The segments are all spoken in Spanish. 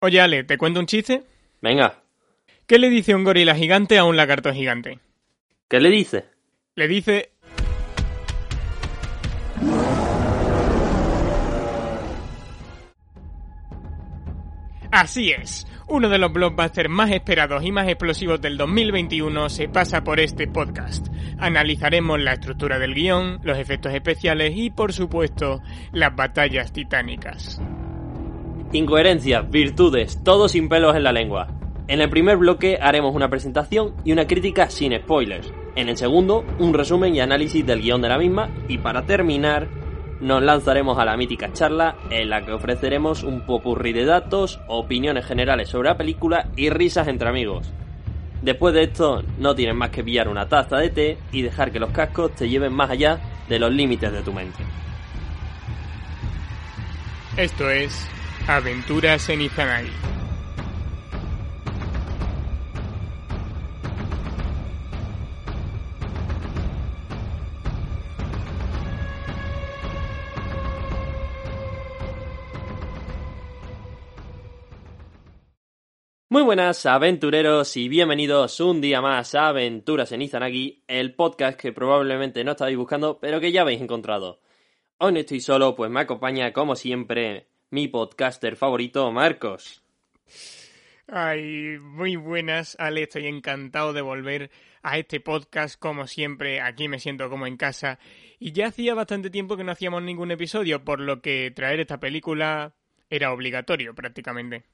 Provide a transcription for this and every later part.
Oye, Ale, ¿te cuento un chiste? Venga, ¿Qué le dice un gorila gigante a un lagarto gigante? ¿qué le dices? Le dice... Así es, uno de los blockbusters más esperados y más explosivos del 2021 se pasa por este podcast. Analizaremos la estructura del guion, los efectos especiales y, por supuesto, las batallas titánicas. Incoherencias, virtudes, todo sin pelos en la lengua. En el primer bloque haremos una presentación y una crítica sin spoilers. En el segundo, un resumen y análisis del guion de la misma. Y para terminar, nos lanzaremos a la mítica charla en la que ofreceremos un popurrí de datos, opiniones generales sobre la película y risas entre amigos. Después de esto, no tienes más que pillar una taza de té y dejar que los cascos te lleven más allá de los límites de tu mente. Esto es Aventuras en Izanagi. Muy buenas aventureros y bienvenidos un día más a Aventuras en Izanagi, el podcast que probablemente no estáis buscando, pero que ya habéis encontrado. Hoy no estoy solo, pues me acompaña como siempre mi podcaster favorito, Marcos. Ay, muy buenas, Ale. Estoy encantado de volver a este podcast. Como siempre, aquí me siento como en casa. Y ya hacía bastante tiempo que no hacíamos ningún episodio, por lo que traer esta película era obligatorio prácticamente.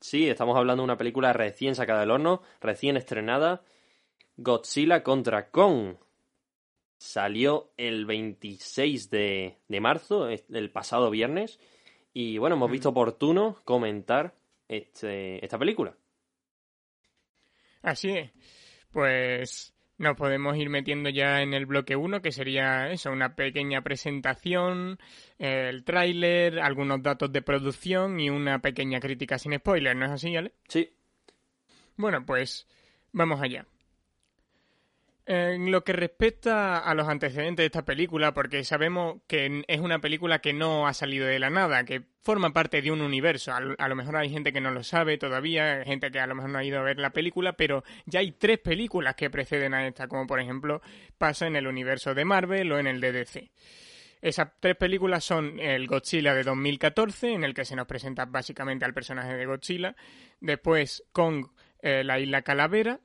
Sí, estamos hablando de una película recién sacada del horno, recién estrenada, Godzilla contra Kong. Salió el 26 de, de marzo, el pasado viernes, y bueno, hemos visto oportuno comentar este, esta película. Así es. Pues nos podemos ir metiendo ya en el bloque 1, que sería eso, una pequeña presentación, el tráiler, algunos datos de producción y una pequeña crítica sin spoilers, ¿no es así, Ale? Sí, Bueno, pues vamos allá. En lo que respecta a los antecedentes de esta película, porque sabemos que es una película que no ha salido de la nada, que forma parte de un universo. A lo, mejor hay gente que no lo sabe todavía, gente que a lo mejor no ha ido a ver la película, pero ya hay tres películas que preceden a esta, como por ejemplo pasa en el universo de Marvel o en el de DC. Esas tres películas son el Godzilla de 2014, en el que se nos presenta básicamente al personaje de Godzilla. Después Kong, eh, la isla Calavera,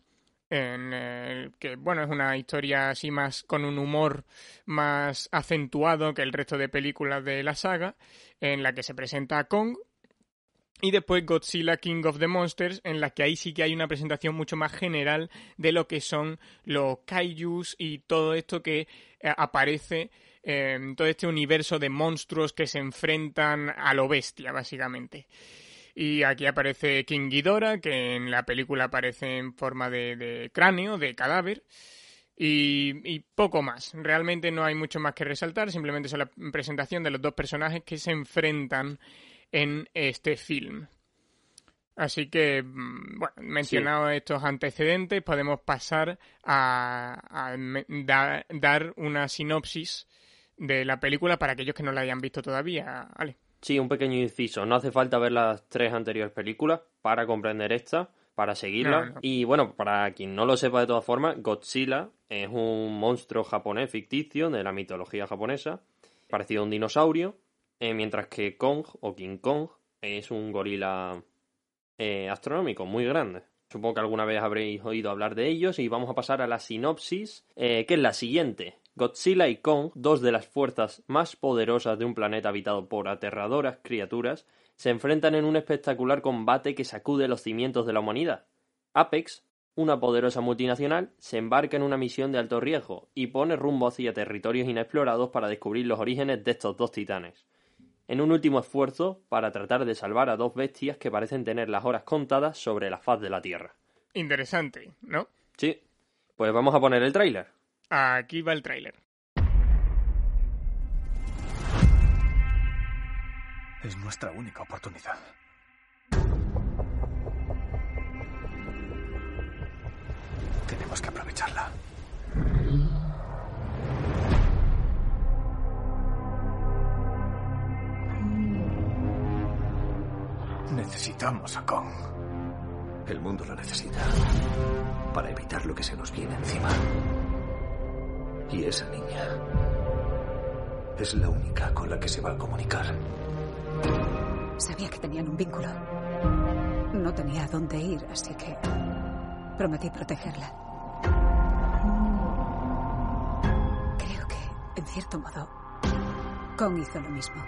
en el que, bueno, es una historia así más con un humor más acentuado que el resto de películas de la saga, en la que se presenta a Kong. Y después Godzilla King of the Monsters, en la que ahí sí que hay una presentación mucho más general de lo que son los kaijus y todo esto que eh, aparece en todo este universo de monstruos que se enfrentan a lo bestia, básicamente. Y aquí aparece King Ghidorah, que en la película aparece en forma de, de cráneo, de cadáver. Y, y poco más. Realmente no hay mucho más que resaltar, simplemente es la presentación de los dos personajes que se enfrentan en este film. Así que, mm, bueno, mencionados estos antecedentes, podemos pasar a, a me- da- dar una sinopsis de la película para aquellos que no la hayan visto todavía. Ale. Sí, un pequeño inciso. No hace falta ver las tres anteriores películas para comprender esta, para seguirla. No, no. Y bueno, para quien no lo sepa de todas formas, Godzilla es un monstruo japonés ficticio de la mitología japonesa, parecido a un dinosaurio, eh, mientras que Kong o King Kong es un gorila eh, astronómico muy grande. Supongo que alguna vez habréis oído hablar de ellos y vamos a pasar a la sinopsis, eh, que es la siguiente. Godzilla y Kong, dos de las fuerzas más poderosas de un planeta habitado por aterradoras criaturas, se enfrentan en un espectacular combate que sacude los cimientos de la humanidad. Apex, una poderosa multinacional, se embarca en una misión de alto riesgo y pone rumbo hacia territorios inexplorados para descubrir los orígenes de estos dos titanes en un último esfuerzo para tratar de salvar a dos bestias que parecen tener las horas contadas sobre la faz de la Tierra. Interesante, ¿no? Sí, pues vamos a poner el tráiler. Aquí va el tráiler. Es nuestra única oportunidad. Tenemos que aprovecharla. Necesitamos a Kong. El mundo lo necesita para evitar lo que se nos viene encima. Y esa niña es la única con la que se va a comunicar. Sabía que tenían un vínculo. No tenía a dónde ir, así que prometí protegerla. Creo que, en cierto modo, Kong hizo lo mismo.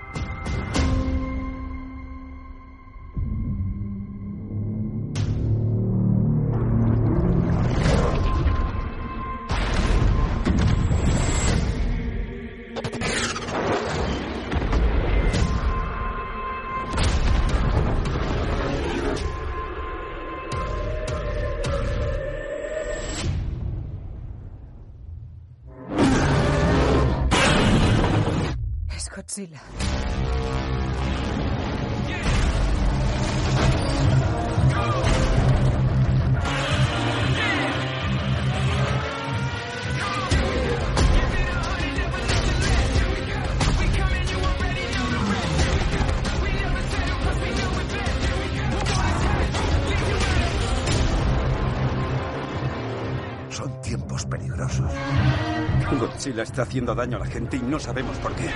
Godzilla está haciendo daño a la gente y no sabemos por qué.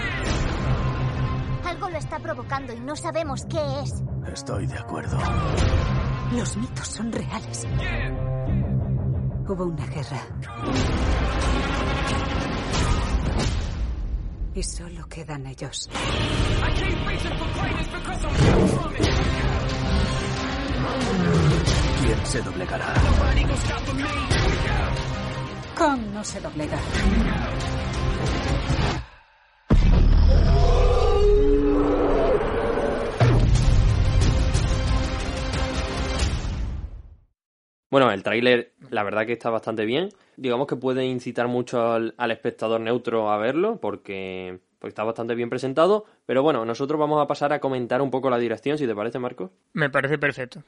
Algo lo está provocando y no sabemos qué es. Estoy de acuerdo. Los mitos son reales. Hubo una guerra. Y solo quedan ellos. ¿Quién se doblegará? Kong no se doblega. Bueno, el tráiler, la verdad que está bastante bien. Digamos que puede incitar mucho al, al espectador neutro a verlo, porque, porque está bastante bien presentado. Pero bueno, nosotros vamos a pasar a comentar un poco la dirección, si te parece, Marcos. Me parece perfecto.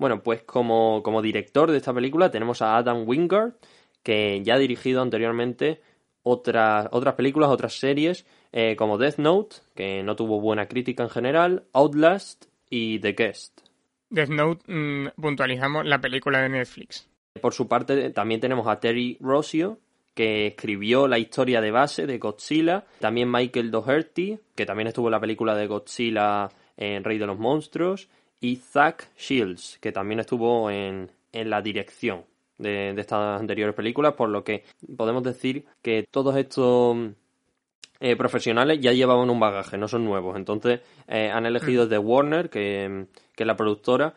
Bueno, pues como, como director de esta película tenemos a Adam Wingard, que ya ha dirigido anteriormente otras, otras películas, otras series, eh, como Death Note, que no tuvo buena crítica en general, Outlast y The Guest. Death Note, mm, puntualizamos la película de Netflix. Por su parte, también tenemos a Terry Rossio, que escribió la historia de base de Godzilla. También Michael Doherty, que también estuvo en la película de Godzilla en Rey de los Monstruos. Y Zack Shields, que también estuvo en, en la dirección de, de estas anteriores películas, por lo que podemos decir que todos estos eh, profesionales ya llevaban un bagaje, no son nuevos. Entonces eh, han elegido de Warner, que, que es la productora,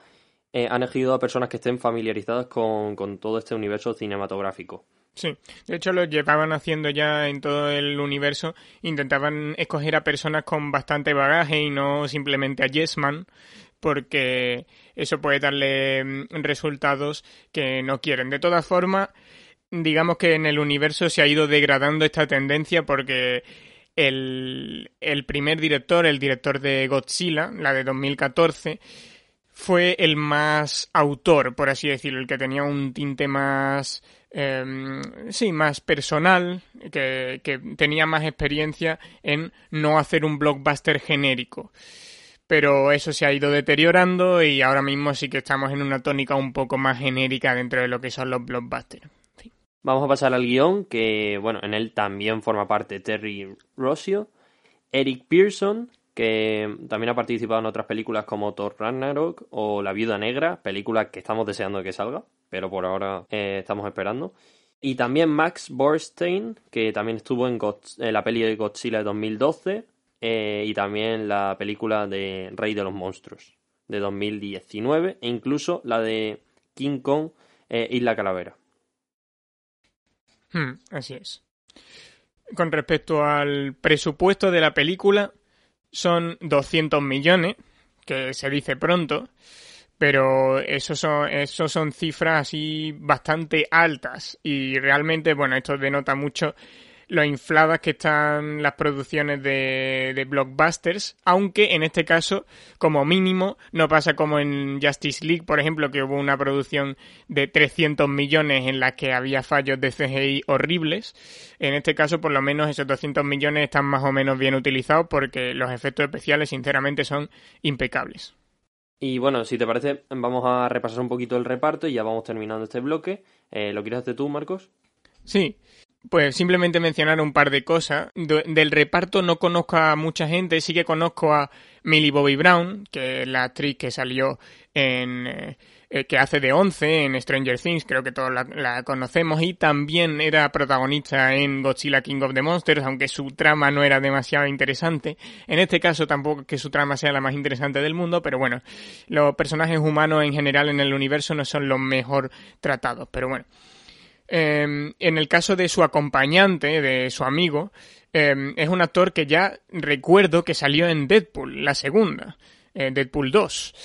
eh, han elegido a personas que estén familiarizadas con, con todo este universo cinematográfico. Sí, de hecho lo llevaban haciendo ya en todo el universo, intentaban escoger a personas con bastante bagaje y no simplemente a Yes Man, porque eso puede darle mm, resultados que no quieren. De todas formas, digamos que en el universo se ha ido degradando esta tendencia porque el, el primer director, el director de Godzilla, la de 2014, fue el más autor, por así decirlo, el que tenía un tinte más, eh, sí, más personal, que, que tenía más experiencia en no hacer un blockbuster genérico pero eso se ha ido deteriorando y ahora mismo sí que estamos en una tónica un poco más genérica dentro de lo que son los blockbusters. Vamos a pasar al guion, que bueno, en él también forma parte Terry Rossio, Eric Pearson, que también ha participado en otras películas como Thor Ragnarok o La Viuda Negra, película que estamos deseando que salga, pero por ahora eh, estamos esperando. Y también Max Borstein, que también estuvo en la peli de Godzilla de 2012, eh, y también la película de Rey de los Monstruos de 2019 e incluso la de King Kong eh, Isla Calavera. Hmm, así es. Con respecto al presupuesto de la película, son 200 millones, que se dice pronto, pero eso son, eso son cifras así bastante altas y realmente, bueno, esto denota mucho lo infladas que están las producciones de, de, blockbusters, aunque en este caso, como mínimo, no pasa como en Justice League, por ejemplo, que hubo una producción de 300 millones en la que había fallos de CGI horribles. En este caso, por lo menos, esos 200 millones están más o menos bien utilizados porque los efectos especiales, sinceramente, son impecables. Y bueno, si te parece, vamos a repasar un poquito el reparto y ya vamos terminando este bloque. Eh, ¿Lo quieres hacer tú, Marcos? Sí, pues simplemente mencionar un par de cosas. Del reparto no conozco a mucha gente, sí que conozco a Millie Bobby Brown, que es la actriz que salió en... eh, eh, que hace de 11 en Stranger Things, creo que todos la, la conocemos, y también era protagonista en Godzilla King of the Monsters, aunque su trama no era demasiado interesante. En este caso tampoco que su trama sea la más interesante del mundo, pero bueno, los personajes humanos en general en el universo no son los mejor tratados, pero bueno. Eh, en el caso de su acompañante, de su amigo, eh, es un actor que ya recuerdo que salió en Deadpool, la segunda, eh, Deadpool 2.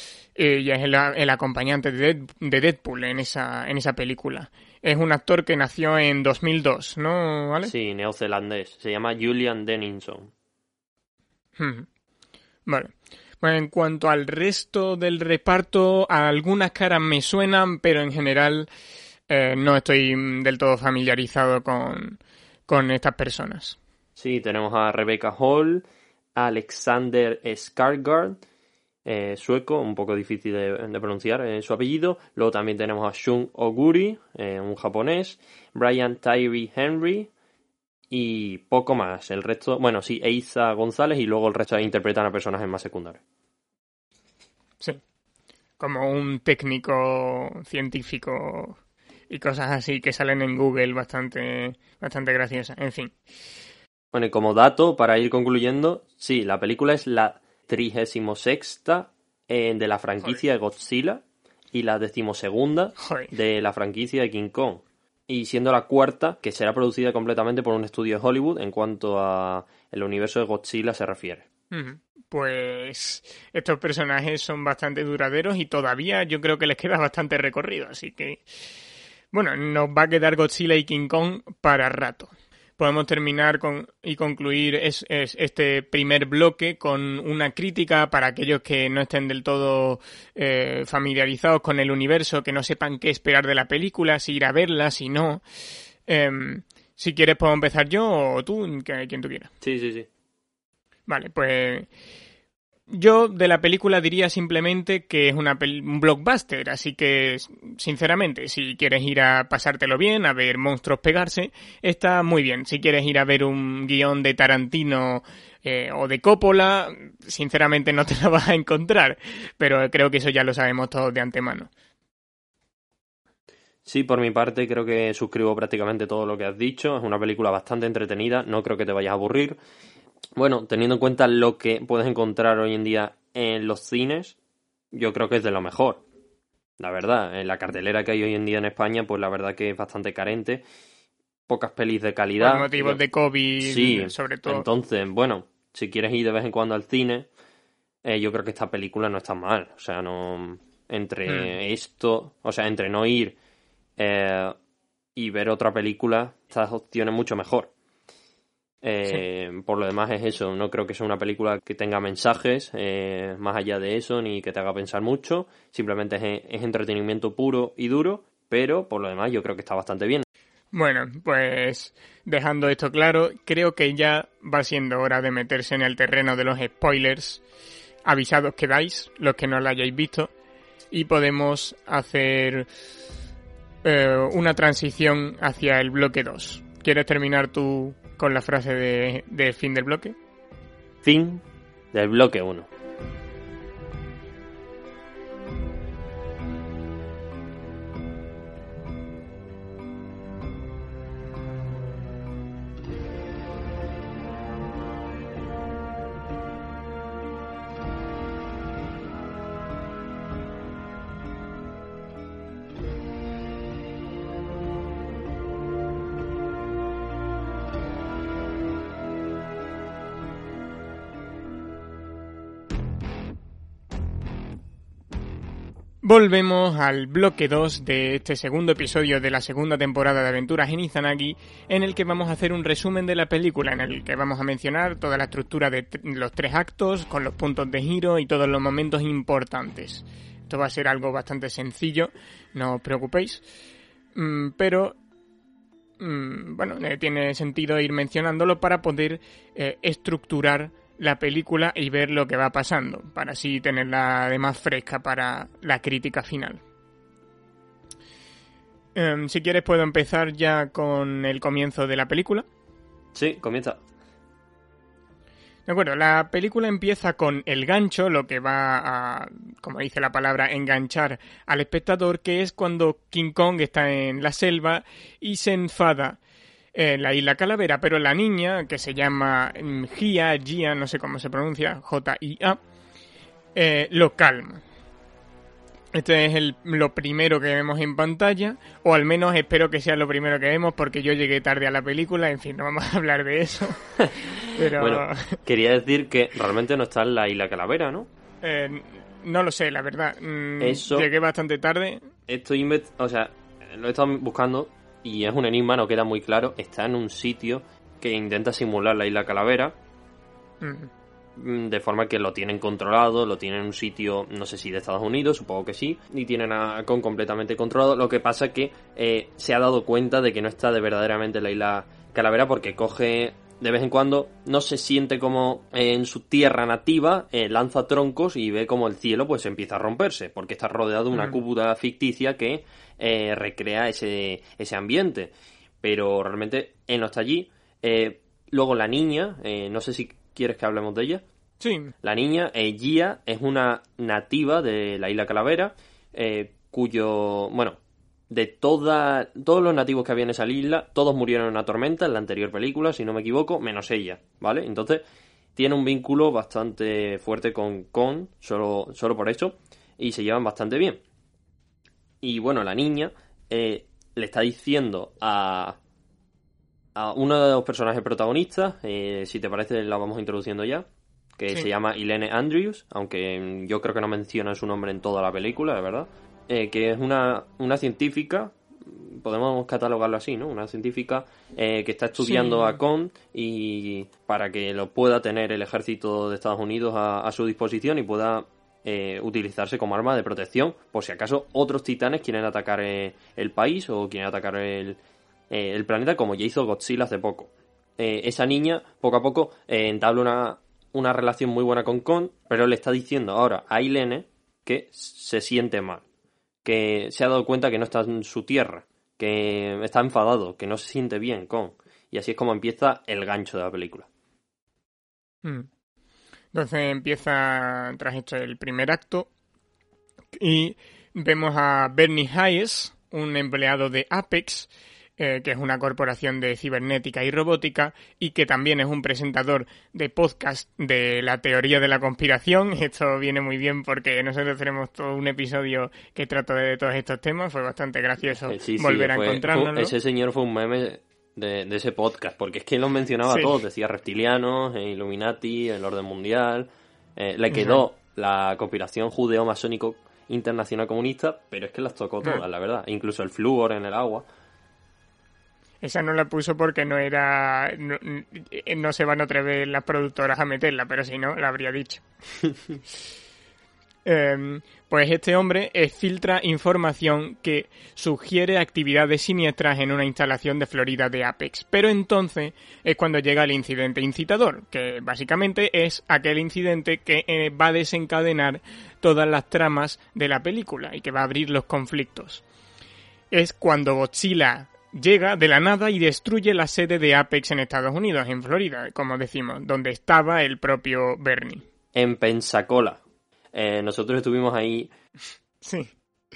eh, y es el, el acompañante de, Dead- de Deadpool en esa, en esa película. Es un actor que nació en 2002, ¿no, ¿Vale? Sí, neozelandés. Se llama Julian Dennison. Ujú. Vale. Bueno, en cuanto al resto del reparto, algunas caras me suenan, pero en general eh, no estoy mm, del todo familiarizado con, con estas personas. Sí, tenemos a Rebecca Hall, Alexander Skarsgård, eh, sueco, un poco difícil de, de pronunciar eh, su apellido. Luego también tenemos a Shun Oguri, eh, un japonés, Brian Tyree Henry y poco más. El resto, bueno, sí, Eiza González y luego el resto interpretan a personajes más secundarios. Sí. Como un técnico científico y cosas así que salen en Google bastante, bastante graciosas. En fin. Bueno, y como dato, para ir concluyendo, sí, la película es la 36 eh, de la franquicia de Godzilla y la decimosegunda Joder. de la franquicia de King Kong. Y siendo la cuarta que será producida completamente por un estudio de Hollywood en cuanto a el universo de Godzilla se refiere. Pues estos personajes son bastante duraderos y todavía yo creo que les queda bastante recorrido, así que bueno, nos va a quedar Godzilla y King Kong para rato. Podemos terminar con, y concluir es- es- este primer bloque con una crítica para aquellos que no estén del todo eh, familiarizados con el universo, que no sepan qué esperar de la película, si ir a verla, si no. Em, si quieres puedo empezar yo o tú, que- quien tú quieras. Sí, sí, sí. Vale, pues yo de la película diría simplemente que es una un blockbuster, así que sinceramente, si quieres ir a pasártelo bien, a ver monstruos pegarse, está muy bien. Si quieres ir a ver un guion de Tarantino eh, o de Coppola, sinceramente no te la vas a encontrar, pero creo que eso ya lo sabemos todos de antemano. Sí, por mi parte creo que suscribo prácticamente todo lo que has dicho. Es una película bastante entretenida, no creo que te vayas a aburrir. Bueno, teniendo en cuenta lo que puedes encontrar hoy en día en los cines, yo creo que es de lo mejor. La verdad, en la cartelera que hay hoy en día en España, pues la verdad que es bastante carente. Pocas pelis de calidad. Por motivos de COVID, Sí, sobre todo. Entonces, bueno, si quieres ir de vez en cuando al cine, eh, yo creo que esta película no está mal. O sea, no. Entre Hmm. esto, o sea, entre no ir eh, y ver otra película, esta opción es mucho mejor. Eh, Por lo demás es eso, no creo que sea una película que tenga mensajes eh, más allá de eso, ni que te haga pensar mucho, simplemente es, es entretenimiento puro y duro, pero por lo demás yo creo que está bastante bien. Bueno, pues dejando esto claro, creo que ya va siendo hora de meterse en el terreno de los spoilers. Avisados quedáis, los que no la hayáis visto, y podemos hacer eh, una transición hacia el bloque 2. ¿Quieres terminar tú con la frase de, fin del bloque? Fin del bloque 1. Volvemos al bloque 2 de este segundo episodio de la segunda temporada de Aventuras en Izanagi, en el que vamos a hacer un resumen de la película, en el que vamos a mencionar toda la estructura de los tres actos, con los puntos de giro y todos los momentos importantes. Esto va a ser algo bastante sencillo, no os preocupéis, Mm, pero mm, bueno, eh, tiene sentido ir mencionándolo para poder eh, estructurar la película y ver lo que va pasando, para así tenerla de más fresca para la crítica final. Em, si quieres puedo empezar ya con el comienzo de la película. Sí, comienza. De acuerdo, la película empieza con el gancho, lo que va a, como dice la palabra, enganchar al espectador, que es cuando King Kong está en la selva y se enfada en la isla Calavera, pero la niña, que se llama Gia, Gia, no sé cómo se pronuncia, J-I-A, eh, lo calma. Este es el, lo primero que vemos en pantalla, o al menos espero que sea lo primero que vemos porque yo llegué tarde a la película, en fin, no vamos a hablar de eso. Pero... Bueno, quería decir que realmente no está en la isla Calavera, ¿no? Eh, no lo sé, la verdad. Mm, Eso- Llegué bastante tarde. Estoy o sea, lo he estado buscando y es un enigma, no queda muy claro. Está en un sitio que intenta simular la isla Calavera, de forma que lo tienen controlado, lo tienen en un sitio, no sé si de Estados Unidos, supongo que sí, y tienen a Kong completamente controlado. Lo que pasa es que eh, se ha dado cuenta de que no está de verdaderamente en la isla Calavera porque coge de vez en cuando, no se siente como en su tierra nativa, eh, lanza troncos y ve como el cielo pues empieza a romperse, porque está rodeado de una cúpula ficticia que eh, recrea ese, ese ambiente. Pero realmente él no está allí. Eh, luego la niña, eh, no sé si quieres que hablemos de ella. Sí, La niña, eh, Gia, es una nativa de la isla Calavera, eh, cuyo, bueno, de toda, todos los nativos que había en esa isla, todos murieron en una tormenta en la anterior película, si no me equivoco, menos ella, ¿vale? Entonces, tiene un vínculo bastante fuerte con Con, solo, solo por eso, y se llevan bastante bien. Y bueno, la niña eh, le está diciendo a, a uno de los personajes protagonistas, eh, si te parece la vamos introduciendo ya, que Sí. se llama Ilene Andrews, aunque yo creo que no menciona su nombre en toda la película, la verdad, eh, que es una, una científica, podemos catalogarlo así, ¿no? Una científica eh, que está estudiando Sí. a Kong y para que lo pueda tener el ejército de Estados Unidos a, a su disposición y pueda eh, utilizarse como arma de protección por si acaso otros titanes quieren atacar eh, el país o quieren atacar el, eh, el planeta como ya hizo Godzilla hace poco. Esa niña poco a poco entabla una, una relación muy buena con Kong, pero le está diciendo ahora a Ilene que se siente mal, que se ha dado cuenta que no está en su tierra, que está enfadado, que no se siente bien Kong. Y así es como empieza el gancho de la película. Mm. Entonces empieza, tras esto, el primer acto y vemos a Bernie Hayes, un empleado de Apex, eh, que es una corporación de cibernética y robótica y que también es un presentador de podcast de la teoría de la conspiración. Esto viene muy bien porque nosotros tenemos todo un episodio que trata de todos estos temas. Fue bastante gracioso Eh, sí, sí, volver a fue- fue- ese señor fue un meme de, de ese podcast, porque es que los mencionaba Sí. todos, decía reptilianos, eh, Illuminati, el orden mundial. Eh, le quedó la conspiración judeo-masónico internacional comunista, pero es que las tocó todas, Ujú. la verdad. Incluso el flúor en el agua. Esa no la puso porque no era. No, no se van a atrever las productoras a meterla, pero si no, la habría dicho. Em, pues este hombre eh, filtra información que sugiere actividades siniestras en una instalación de Florida de Apex. Pero entonces es cuando llega el incidente incitador, que básicamente es aquel incidente que eh, va a desencadenar todas las tramas de la película y que va a abrir los conflictos. Es cuando Godzilla llega de la nada y destruye la sede de Apex en Estados Unidos, en Florida, como decimos, donde estaba el propio Bernie. En Pensacola. Eh, nosotros estuvimos ahí Sí.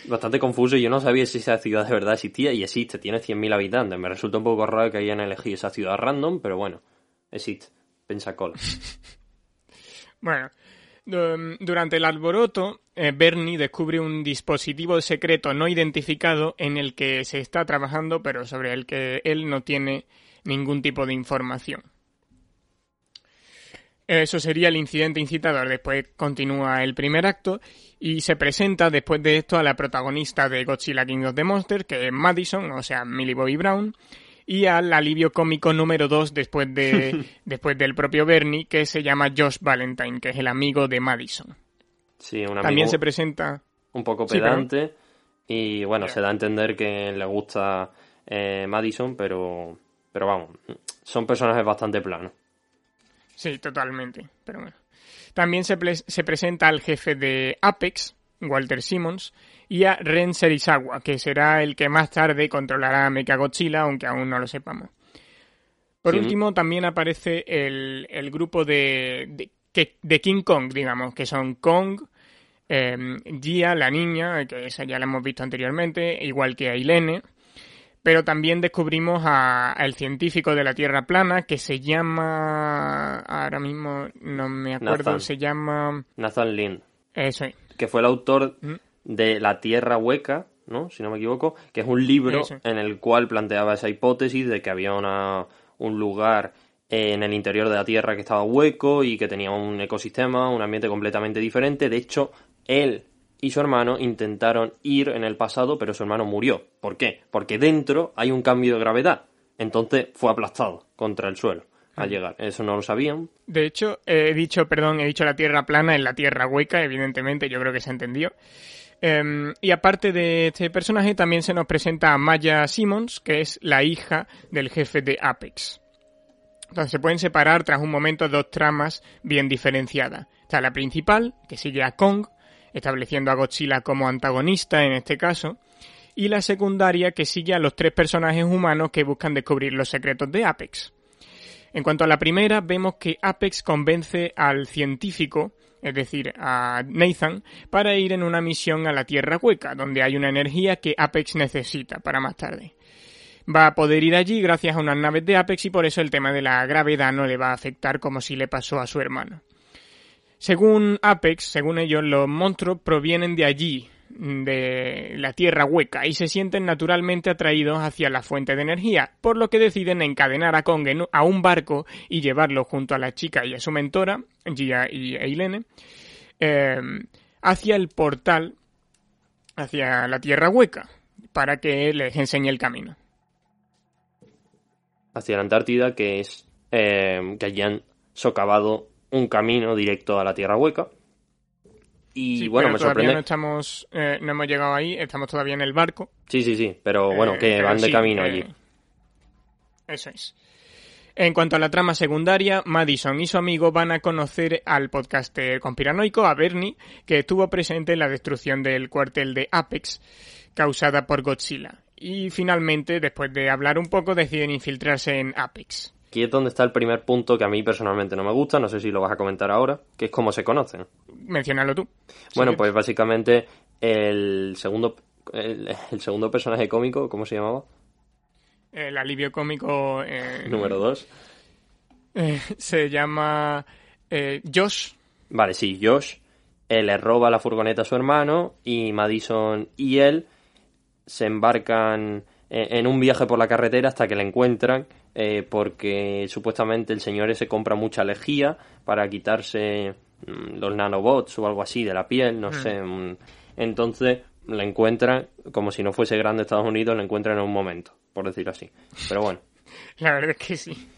bastante confusos y yo no sabía si esa ciudad de verdad existía y existe, tiene 100.000 habitantes. Me resulta un poco raro que hayan elegido esa ciudad random, pero bueno, existe. Pensacola. Bueno, du- durante el alboroto, eh, Bernie descubre un dispositivo secreto no identificado en el que se está trabajando, pero sobre el que él no tiene ningún tipo de información. Eso sería el incidente incitador. Después continúa el primer acto y se presenta después de esto a la protagonista de Godzilla King of the Monsters, que es Madison, o sea, Millie Bobby Brown, y al alivio cómico número 2 después, de, después del propio Bernie, que se llama Josh Valentine, que es el amigo de Madison. Sí, un amigo También se presenta... un poco Sí, pedante y bueno, se da a entender que le gusta eh, Madison, pero, pero vamos, son personajes bastante planos. Sí, totalmente. Pero bueno. También se, se presenta al jefe de Apex, Walter Simmons, y a Ren Serizawa, que será el que más tarde controlará a Mechagodzilla, aunque aún no lo sepamos. Por Sí. último, también aparece el, el grupo de, de, que- de King Kong, digamos, que son Kong, eh, Gia, la niña, que esa ya la hemos visto anteriormente, igual que Ailene. Pero también descubrimos a- al científico de la Tierra plana que se llama. Ahora mismo no me acuerdo, Nathan. se llama. Nathan Lind, Eso es. que fue el autor Mm. de La Tierra Hueca, ¿no? Si no me equivoco, que es un libro Eso. en el cual planteaba esa hipótesis de que había una, un lugar en el interior de la Tierra que estaba hueco y que tenía un ecosistema, un ambiente completamente diferente. De hecho, él y su hermano intentaron ir en el pasado, pero su hermano murió. ¿Por qué? Porque dentro hay un cambio de gravedad. Entonces fue aplastado contra el suelo al llegar. Eso no lo sabían. De hecho, he dicho, perdón, he dicho la Tierra plana en la Tierra hueca, evidentemente, yo creo que se entendió. Em, y aparte de este personaje, también se nos presenta a Maya Simmons, que es la hija del jefe de Apex. Entonces se pueden separar tras un momento dos tramas bien diferenciadas. Está la principal, que sigue a Kong, estableciendo a Godzilla como antagonista en este caso, y la secundaria que sigue a los tres personajes humanos que buscan descubrir los secretos de Apex. En cuanto a la primera, vemos que Apex convence al científico, es decir, a Nathan, para ir en una misión a la Tierra Hueca, donde hay una energía que Apex necesita para más tarde. Va a poder ir allí gracias a unas naves de Apex y por eso el tema de la gravedad no le va a afectar como si le pasó a su hermano. Según Apex, según ellos, los monstruos provienen de allí, de la Tierra hueca, y se sienten naturalmente atraídos hacia la fuente de energía, por lo que deciden encadenar a Kong a un barco y llevarlo junto a la chica y a su mentora, Gia y Eileen, eh, hacia el portal, hacia la Tierra hueca, para que les enseñe el camino. hacia la Antártida, que es eh, que han socavado un camino directo a la Tierra Hueca. Y Sí, bueno, pero me todavía sorprende. no estamos, eh, no hemos llegado ahí, estamos todavía en el barco. Sí, sí, sí, pero bueno, Eh, que pero van de sí, camino eh, allí. Eso es. En cuanto a la trama secundaria, Madison y su amigo van a conocer al podcaster conspiranoico, a Bernie, que estuvo presente en la destrucción del cuartel de Apex, causada por Godzilla. Y finalmente, después de hablar un poco, deciden infiltrarse en Apex. Aquí es donde está el primer punto que a mí personalmente no me gusta, no sé si lo vas a comentar ahora, que es cómo se conocen. Menciónalo tú. Bueno, Sí. pues básicamente el segundo el, el segundo personaje cómico, ¿cómo se llamaba? El alivio cómico eh, Número dos. eh, se llama eh, Josh. Vale, sí, Josh eh, le roba la furgoneta a su hermano y Madison y él se embarcan en un viaje por la carretera hasta que le encuentran eh, porque supuestamente el señor ese compra mucha lejía para quitarse mm, los nanobots o algo así de la piel, no sé. mm. Entonces le encuentran, como si no fuese grande Estados Unidos, le encuentran en un momento, por decirlo así. Pero bueno, La verdad es que sí.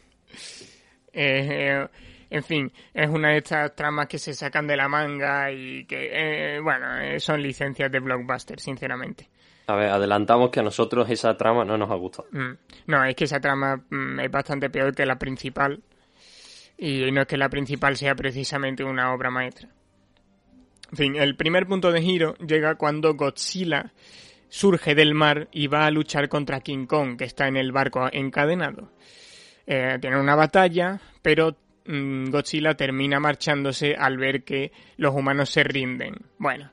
Eh, en fin, es una de estas tramas que se sacan de la manga y que, eh, bueno, eh, son licencias de blockbuster, sinceramente. A ver, adelantamos que a nosotros esa trama no nos ha gustado. Mm. No, es que esa trama mm, es bastante peor que la principal. Y no es que la principal sea precisamente una obra maestra. En fin, el primer punto de giro llega cuando Godzilla surge del mar y va a luchar contra King Kong, que está en el barco encadenado. Eh, tienen una batalla, pero Godzilla termina marchándose al ver que los humanos se rinden. Bueno,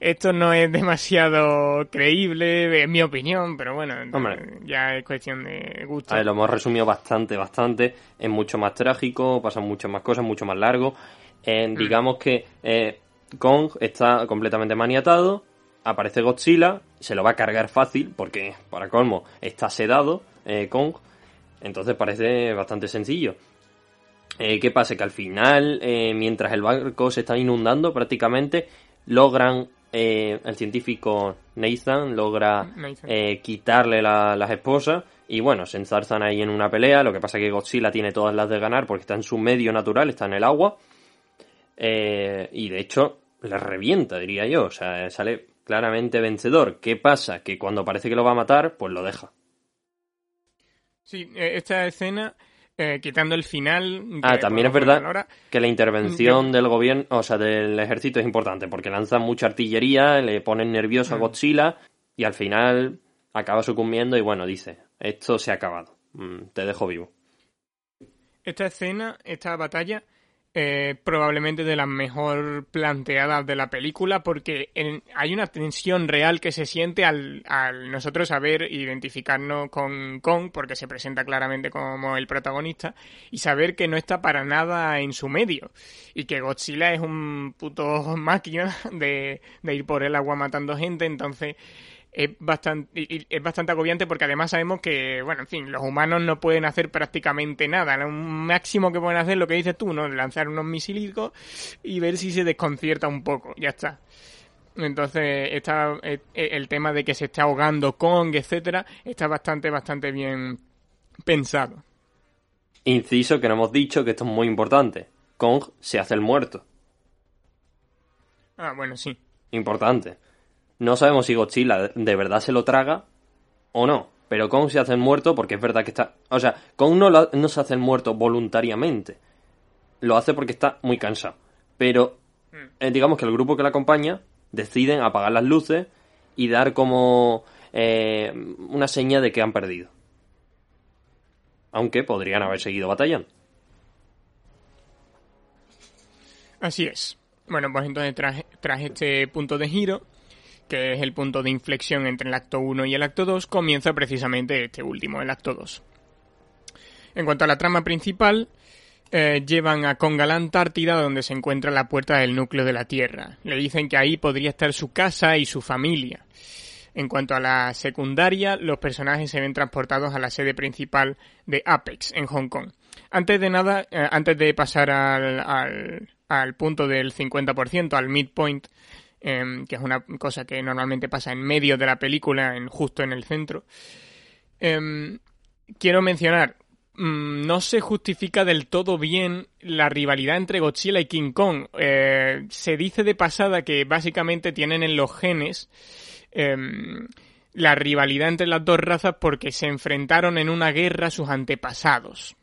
esto no es demasiado creíble, en mi opinión, pero bueno, Hombre. ya es cuestión de gusto. A ver, lo hemos resumido bastante, bastante. Es mucho más trágico, pasan muchas más cosas, mucho más largo. Eh, digamos que eh, Kong está completamente maniatado. Aparece Godzilla, se lo va a cargar fácil porque, para colmo, está sedado eh, Kong. Entonces parece bastante sencillo. Eh, ¿Qué pasa? Que al final, eh, mientras el barco se está inundando, prácticamente logran, eh, el científico Nathan logra Nathan. quitarle la- las esposas y bueno, se enzarzan ahí en una pelea. Lo que pasa es que Godzilla tiene todas las de ganar porque está en su medio natural, está en el agua. Y de hecho, le revienta, diría yo. O sea, sale claramente vencedor. ¿Qué pasa? Que cuando parece que lo va a matar, pues lo deja. Sí, esta escena eh, quitando el final. Ah, también es verdad que la intervención del gobierno, o sea, del ejército es importante, porque lanzan mucha artillería, le ponen nervioso a Mm. Godzilla y al final acaba sucumbiendo y bueno, dice, esto se ha acabado, Mm, te dejo vivo. Esta escena, esta batalla, eh, probablemente de las mejor planteadas de la película porque en- hay una tensión real que se siente al, al nosotros saber identificarnos con Kong, porque se presenta claramente como el protagonista, y saber que no está para nada en su medio, y que Godzilla es un puto máquina de, de ir por el agua matando gente, entonces es bastante, es bastante agobiante porque además sabemos que, bueno, en fin, los humanos no pueden hacer prácticamente nada. Lo máximo que pueden hacer es lo que dices tú, ¿no? Lanzar unos misilicos y ver si se desconcierta un poco. Ya está. Entonces, está, eh, eh, el tema de que se está ahogando Kong, etcétera, está bastante, bastante bien pensado. Inciso que no hemos dicho que esto es muy importante. Kong se hace el muerto. Ah, bueno, sí. Importante. No sabemos si Godzilla de verdad se lo traga o no. Pero Kong se hace el muerto porque es verdad que está... O sea, Kong no, lo- no se hace el muerto voluntariamente. Lo hace porque está muy cansado. Pero eh, digamos que el grupo que le acompaña deciden apagar las luces y dar como eh, una seña de que han perdido. Aunque podrían haber seguido batallando. Así es. Bueno, pues entonces tras, tras este punto de giro, que es el punto de inflexión entre el acto 1 y el acto 2, comienza precisamente este último, el acto 2. En cuanto a la trama principal, eh, llevan a Kong a la Antártida donde se encuentra la puerta del núcleo de la Tierra. Le dicen que ahí podría estar su casa y su familia. En cuanto a la secundaria, los personajes se ven transportados a la sede principal de Apex, en Hong Kong. Antes de nada, eh, antes de pasar al, al, al punto del 50%, al midpoint, em, que es una cosa que normalmente pasa en medio de la película, en, justo en el centro, em, quiero mencionar, mm, no se justifica del todo bien la rivalidad entre Godzilla y King Kong. Eh, se dice de pasada que básicamente tienen en los genes em, la rivalidad entre las dos razas porque se enfrentaron en una guerra sus antepasados.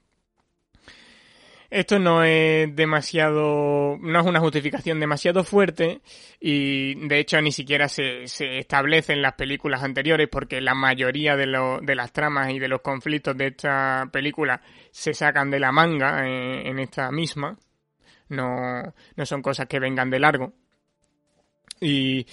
Esto no es demasiado, no es una justificación demasiado fuerte y de hecho ni siquiera se, se establece en las películas anteriores porque la mayoría de, lo- de las tramas y de los conflictos de esta película se sacan de la manga eh, en esta misma. No, no son cosas que vengan de largo. Y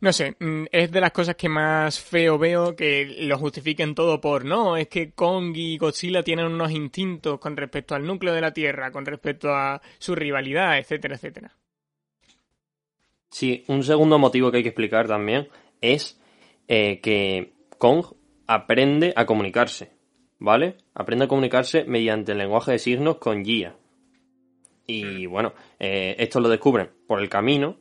no sé, mm, es de las cosas que más feo veo que lo justifiquen todo por no, es que Kong y Godzilla tienen unos instintos con respecto al núcleo de la Tierra, con respecto a su rivalidad, etcétera, etcétera. Sí, un segundo motivo que hay que explicar también es eh, que Kong aprende a comunicarse, ¿vale? Aprende a comunicarse mediante el lenguaje de signos con Gia. Y bueno, eh, esto lo descubren por el camino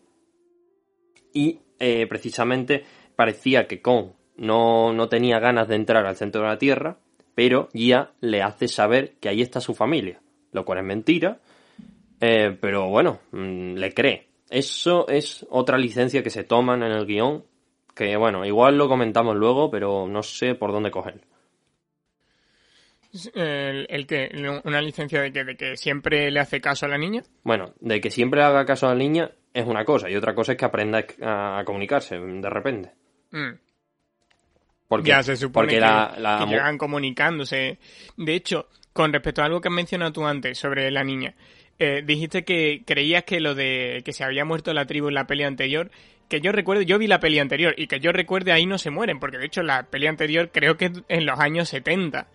y eh, precisamente parecía que Kong no, no tenía ganas de entrar al centro de la Tierra, pero Gia le hace saber que ahí está su familia, lo cual es mentira, eh, pero bueno, mm, le cree. Eso es otra licencia que se toman en el guion, que bueno, igual lo comentamos luego, pero no sé por dónde coger. El, el que, una licencia de que, de que siempre le hace caso a la niña. Bueno, de que siempre haga caso a la niña es una cosa, y otra cosa es que aprenda a, comunicarse de repente. Mm. Porque, ya se supone porque que, la, la que mu- llegan comunicándose. De hecho, con respecto a algo que has mencionado tú antes sobre la niña, eh, dijiste que creías que lo de que se había muerto la tribu en la peli anterior, que yo recuerdo, yo vi la peli anterior y que yo recuerde ahí no se mueren, porque de hecho la peli anterior creo que es en los años 70.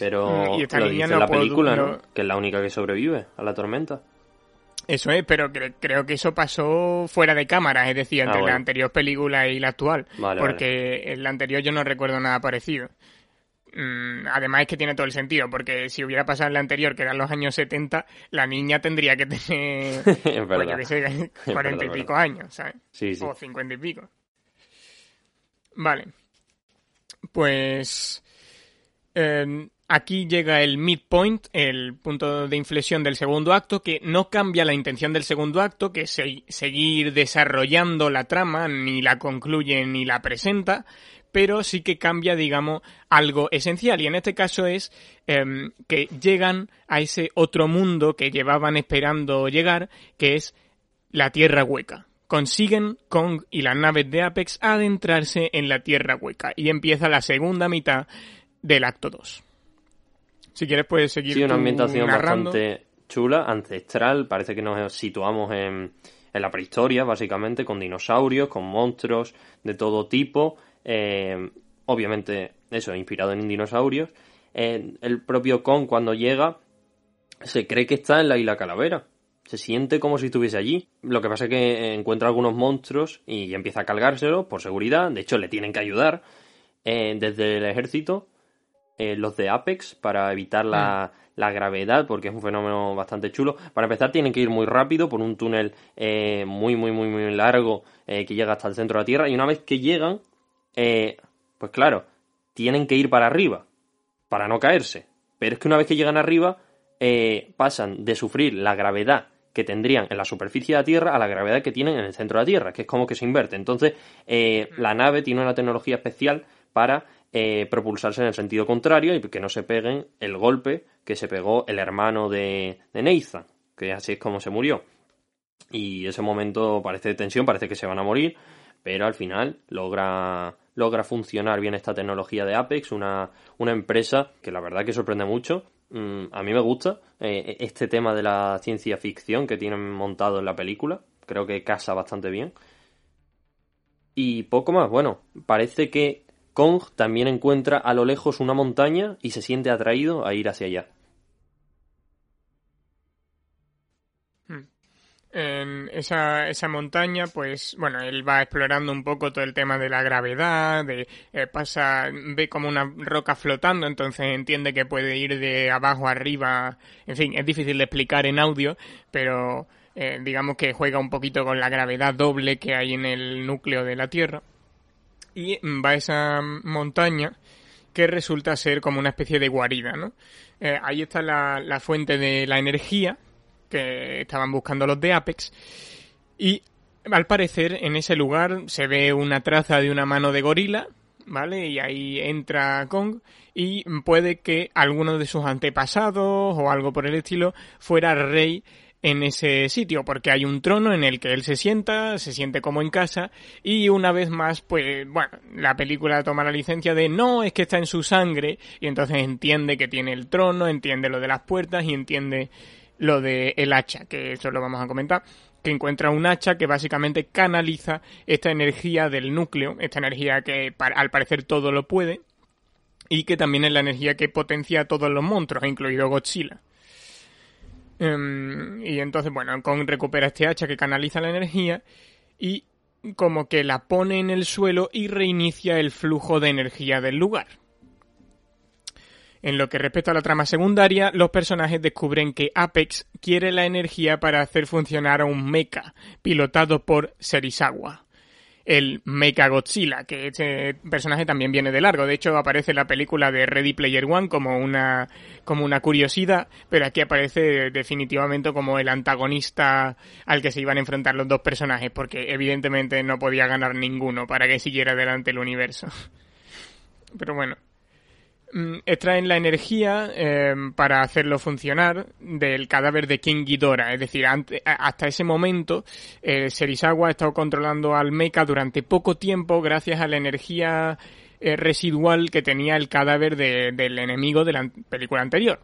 Pero Mm, y esta lo niña dice no en la puedo- película, ¿no? no- Que es la única que sobrevive a la tormenta. Eso es, pero cre- creo que eso pasó fuera de cámara, es decir, entre Ah, bueno. la anterior película y la actual. Vale, porque en la anterior yo no recuerdo nada parecido. Mm, además es que tiene todo el sentido, porque si hubiera pasado en la anterior, que eran los años 70, la niña tendría que tener, es pues yo sé, 40 y pico años, ¿sabes? Sí, sí. O 50 y pico. Vale. Pues... eh, aquí llega el midpoint, el punto de inflexión del segundo acto, que no cambia la intención del segundo acto, que es seguir desarrollando la trama, ni la concluye ni la presenta, pero sí que cambia, digamos, algo esencial. Y en este caso es em, que llegan a ese otro mundo que llevaban esperando llegar, que es la Tierra Hueca. Consiguen Kong y las naves de Apex adentrarse en la Tierra Hueca. Y empieza la segunda mitad del acto 2. Si quieres puedes seguir. Sí, una ambientación bastante chula, ancestral. Parece que nos situamos en, en la prehistoria, básicamente, con dinosaurios, con monstruos de todo tipo. Eh, obviamente, eso, inspirado en dinosaurios. Eh, el propio Kong, cuando llega, se cree que está en la isla Calavera. Se siente como si estuviese allí. Lo que pasa es que encuentra algunos monstruos y empieza a cargárselos por seguridad. De hecho, le tienen que ayudar eh, desde el ejército, los de Apex, para evitar la, mm. la, gravedad, porque es un fenómeno bastante chulo. Para empezar, tienen que ir muy rápido por un túnel muy, muy, muy, muy largo que llega hasta el centro de la Tierra. Y una vez que llegan, eh, pues claro, tienen que ir para arriba, para no caerse. Pero es que una vez que llegan arriba, eh, pasan de sufrir la gravedad que tendrían en la superficie de la Tierra a la gravedad que tienen en el centro de la Tierra, que es como que se inverte. Entonces, eh, la nave tiene una tecnología especial para propulsarse en el sentido contrario y que no se peguen el golpe que se pegó el hermano de, de Nathan, que así es como se murió. Y ese momento parece de tensión, parece que se van a morir, pero al final logra logra funcionar bien esta tecnología de Apex, una, una empresa que la verdad que sorprende mucho. Mm, a mí me gusta eh, este tema de la ciencia ficción que tienen montado en la película. Creo que casa bastante bien. Y poco más, bueno, parece que Kong también encuentra a lo lejos una montaña y se siente atraído a ir hacia allá. en esa, esa montaña, pues bueno, él va explorando un poco todo el tema de la gravedad, de eh, pasa, ve como una roca flotando, entonces entiende que puede ir de abajo arriba, en fin, es difícil de explicar en audio, pero eh, digamos que juega un poquito con la gravedad doble que hay en el núcleo de la Tierra. Y va a esa montaña que resulta ser como una especie de guarida, ¿no? Eh, ahí está la, la fuente de la energía, que estaban buscando los de Apex. Y al parecer en ese lugar se ve una traza de una mano de gorila, ¿vale? Y ahí entra Kong y puede que alguno de sus antepasados o algo por el estilo fuera rey en ese sitio, porque hay un trono en el que él se sienta, se siente como en casa, y una vez más, pues, bueno, la película toma la licencia de no, es que está en su sangre, y entonces entiende que tiene el trono, entiende lo de las puertas y entiende lo de el hacha, que eso lo vamos a comentar, que encuentra un hacha que básicamente canaliza esta energía del núcleo, esta energía que al parecer todo lo puede, y que también es la energía que potencia a todos los monstruos, incluido Godzilla. Em, y entonces, bueno, Kong recupera este hacha que canaliza la energía y como que la pone en el suelo y reinicia el flujo de energía del lugar. En lo que respecta a la trama secundaria, los personajes descubren que Apex quiere la energía para hacer funcionar a un mecha, pilotado por Serizawa. El Mecha Godzilla, que este personaje también viene de largo. De hecho, aparece en la película de Ready Player One como una, como una curiosidad, pero aquí aparece definitivamente como el antagonista al que se iban a enfrentar los dos personajes, porque evidentemente no podía ganar ninguno para que siguiera adelante el universo. Pero bueno, extraen la energía eh, para hacerlo funcionar del cadáver de King Ghidorah. Es decir, hasta ese momento, eh, Serizawa ha estado controlando al mecha durante poco tiempo gracias a la energía eh, residual que tenía el cadáver del enemigo de la película anterior.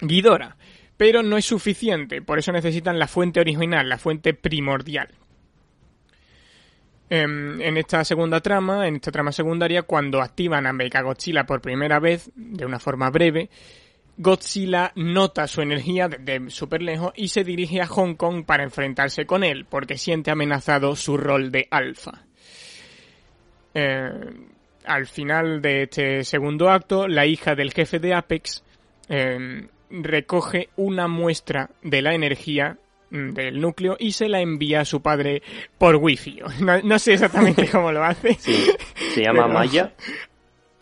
Ghidorah. Pero no es suficiente, por eso necesitan la fuente original, la fuente primordial. Em, en, esta segunda trama, en esta trama secundaria, cuando activan a Godzilla por primera vez, de una forma breve, Godzilla nota su energía desde súper lejos y se dirige a Hong Kong para enfrentarse con él, porque siente amenazado su rol de alfa. Eh, al final de este segundo acto, la hija del jefe de Apex em, recoge una muestra de la energía del núcleo y se la envía a su padre por wifi. No, no sé exactamente cómo lo hace. se llama Maya.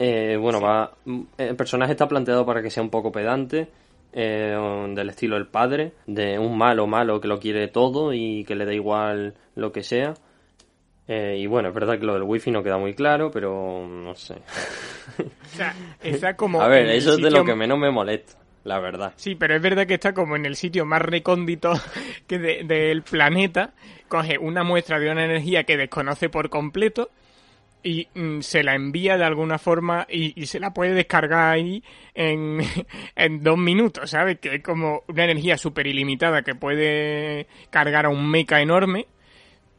Eh, bueno, va. El personaje está planteado para que sea un poco pedante. eh, del estilo el padre, de un malo malo que lo quiere todo y que le da igual lo que sea. Eh, y bueno, es verdad que lo del wifi no queda muy claro, pero no sé. O sea, está como. A ver, eso es de lo que menos me molesta, la verdad. Sí, pero es verdad que está como en el sitio más recóndito que de- del planeta. Coge una muestra de una energía que desconoce por completo y mm, se la envía de alguna forma y, se la puede descargar ahí en, en dos minutos, ¿sabes? Que es como una energía súper ilimitada que puede cargar a un mecha enorme.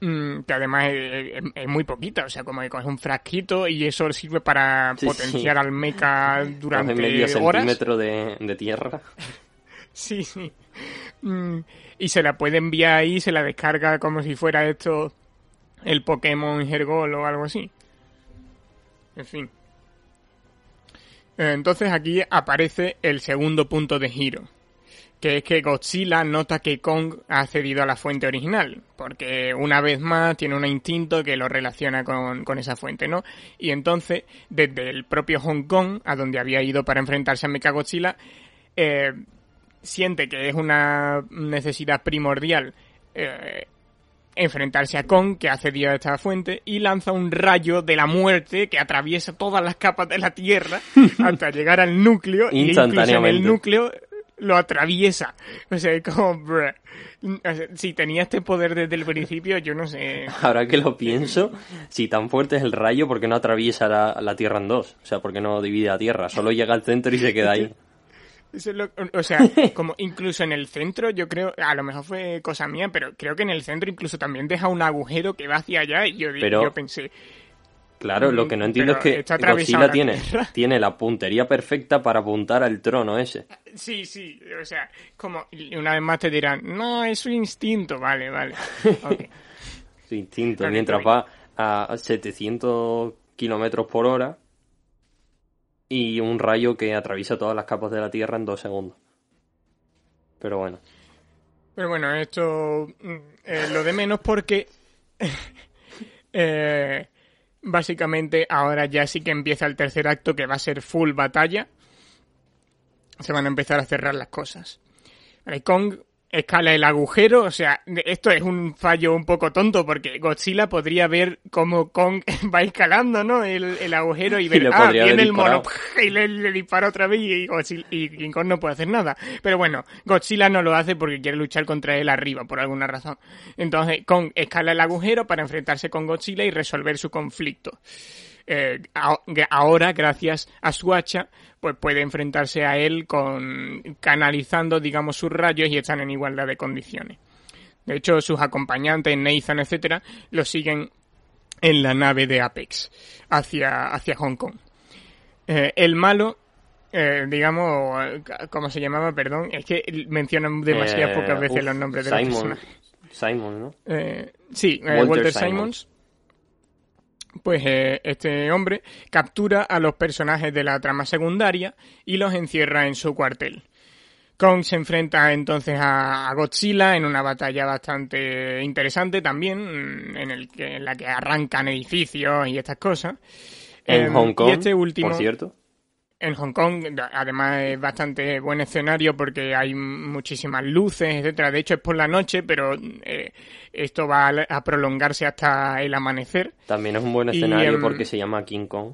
Mm, Que además es, es- es muy poquita, o sea, como que coge un frasquito y eso sirve para Sí, sí. potenciar al mecha durante medio horas. centímetro de, de tierra. Sí, sí. Mm, y se la puede enviar ahí, se la descarga como si fuera esto el Pokémon Hergol o algo así. En fin. Entonces aquí aparece el segundo punto de giro. Que es que Godzilla nota que Kong ha accedido a la fuente original. Porque una vez más tiene un instinto que lo relaciona con, con esa fuente, ¿no? Y entonces, desde el propio Hong Kong, a donde había ido para enfrentarse a Mechagodzilla, eh, siente que es una necesidad primordial eh, enfrentarse a Kong, que ha accedido a esta fuente, y lanza un rayo de la muerte que atraviesa todas las capas de la Tierra hasta llegar al núcleo, y incluso en el núcleo lo atraviesa. O sea, es como... bruh. Si tenía este poder desde el principio, yo no sé... Ahora que lo pienso, si tan fuerte es el rayo, ¿por qué no atraviesa la, la Tierra en dos? O sea, ¿por qué no divide la Tierra? Solo llega al centro y se queda ahí. Eso es lo- o sea, como incluso en el centro, yo creo, a lo mejor fue cosa mía, pero creo que en el centro incluso también deja un agujero que va hacia allá y yo, Pero- yo pensé, Claro, lo que no entiendo Pero es que Godzilla la tiene, Tierra. tiene la puntería perfecta para apuntar al trono ese. sí, sí, o sea, como, una vez más te dirán, no, es su instinto, vale, vale. Su instinto, mientras va a 700 kilómetros por hora y un rayo que atraviesa todas las capas de la Tierra en dos segundos. Pero bueno. Pero bueno, esto mm, eh, lo de menos porque eh, básicamente ahora ya sí que empieza el tercer acto que va a ser full batalla. Se van a empezar a cerrar las cosas. Kong escala el agujero, o sea, esto es un fallo un poco tonto porque Godzilla podría ver cómo Kong va escalando, ¿no? El, el agujero y ver, le ah, viene el mono, y le, le dispara otra vez y, Godzilla- y King Kong no puede hacer nada. Pero bueno, Godzilla no lo hace porque quiere luchar contra él arriba, por alguna razón. Entonces, Kong escala el agujero para enfrentarse con Godzilla y resolver su conflicto. Eh, ahora, gracias a su hacha, pues puede enfrentarse a él con canalizando, digamos, sus rayos y están en igualdad de condiciones. De hecho, sus acompañantes, Nathan, etcétera, lo siguen en la nave de Apex hacia, hacia Hong Kong. Eh, el malo, eh, digamos, ¿cómo se llamaba? Perdón, es que mencionan demasiadas Eh, pocas veces uf, los nombres de los Simon, personajes. Simon, ¿no? Eh, sí, Walter Walter, Simons. Simons. Pues eh, este hombre captura a los personajes de la trama secundaria y los encierra en su cuartel. Kong se enfrenta entonces a, Godzilla en una batalla bastante interesante también, mm, en, el que, en la que arrancan edificios y estas cosas. En Em, Hong Kong, y este último, por cierto. En Hong Kong, además es bastante buen escenario porque hay muchísimas luces, etcétera. De hecho es por la noche, pero eh, esto va a, prolongarse hasta el amanecer. También es un buen escenario em, porque se llama King Kong.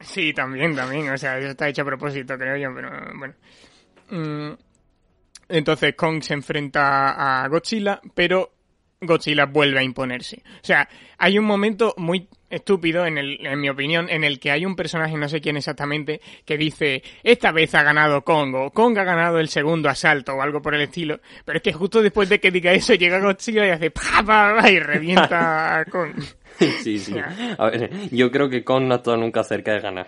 Sí, también, también. O sea, eso está hecho a propósito, creo yo, pero bueno. Mm, Entonces Kong se enfrenta a Godzilla, pero Godzilla vuelve a imponerse. O sea, hay un momento muy estúpido, en, el, en mi opinión, en el que hay un personaje, no sé quién exactamente, que dice, esta vez ha ganado Kong, o Kong ha ganado el segundo asalto, o algo por el estilo. Pero es que justo después de que diga eso, llega Godzilla y hace pa, pa, pa, y revienta a Kong. sí, sí. A ver, yo creo que Kong no ha estado nunca cerca de ganar.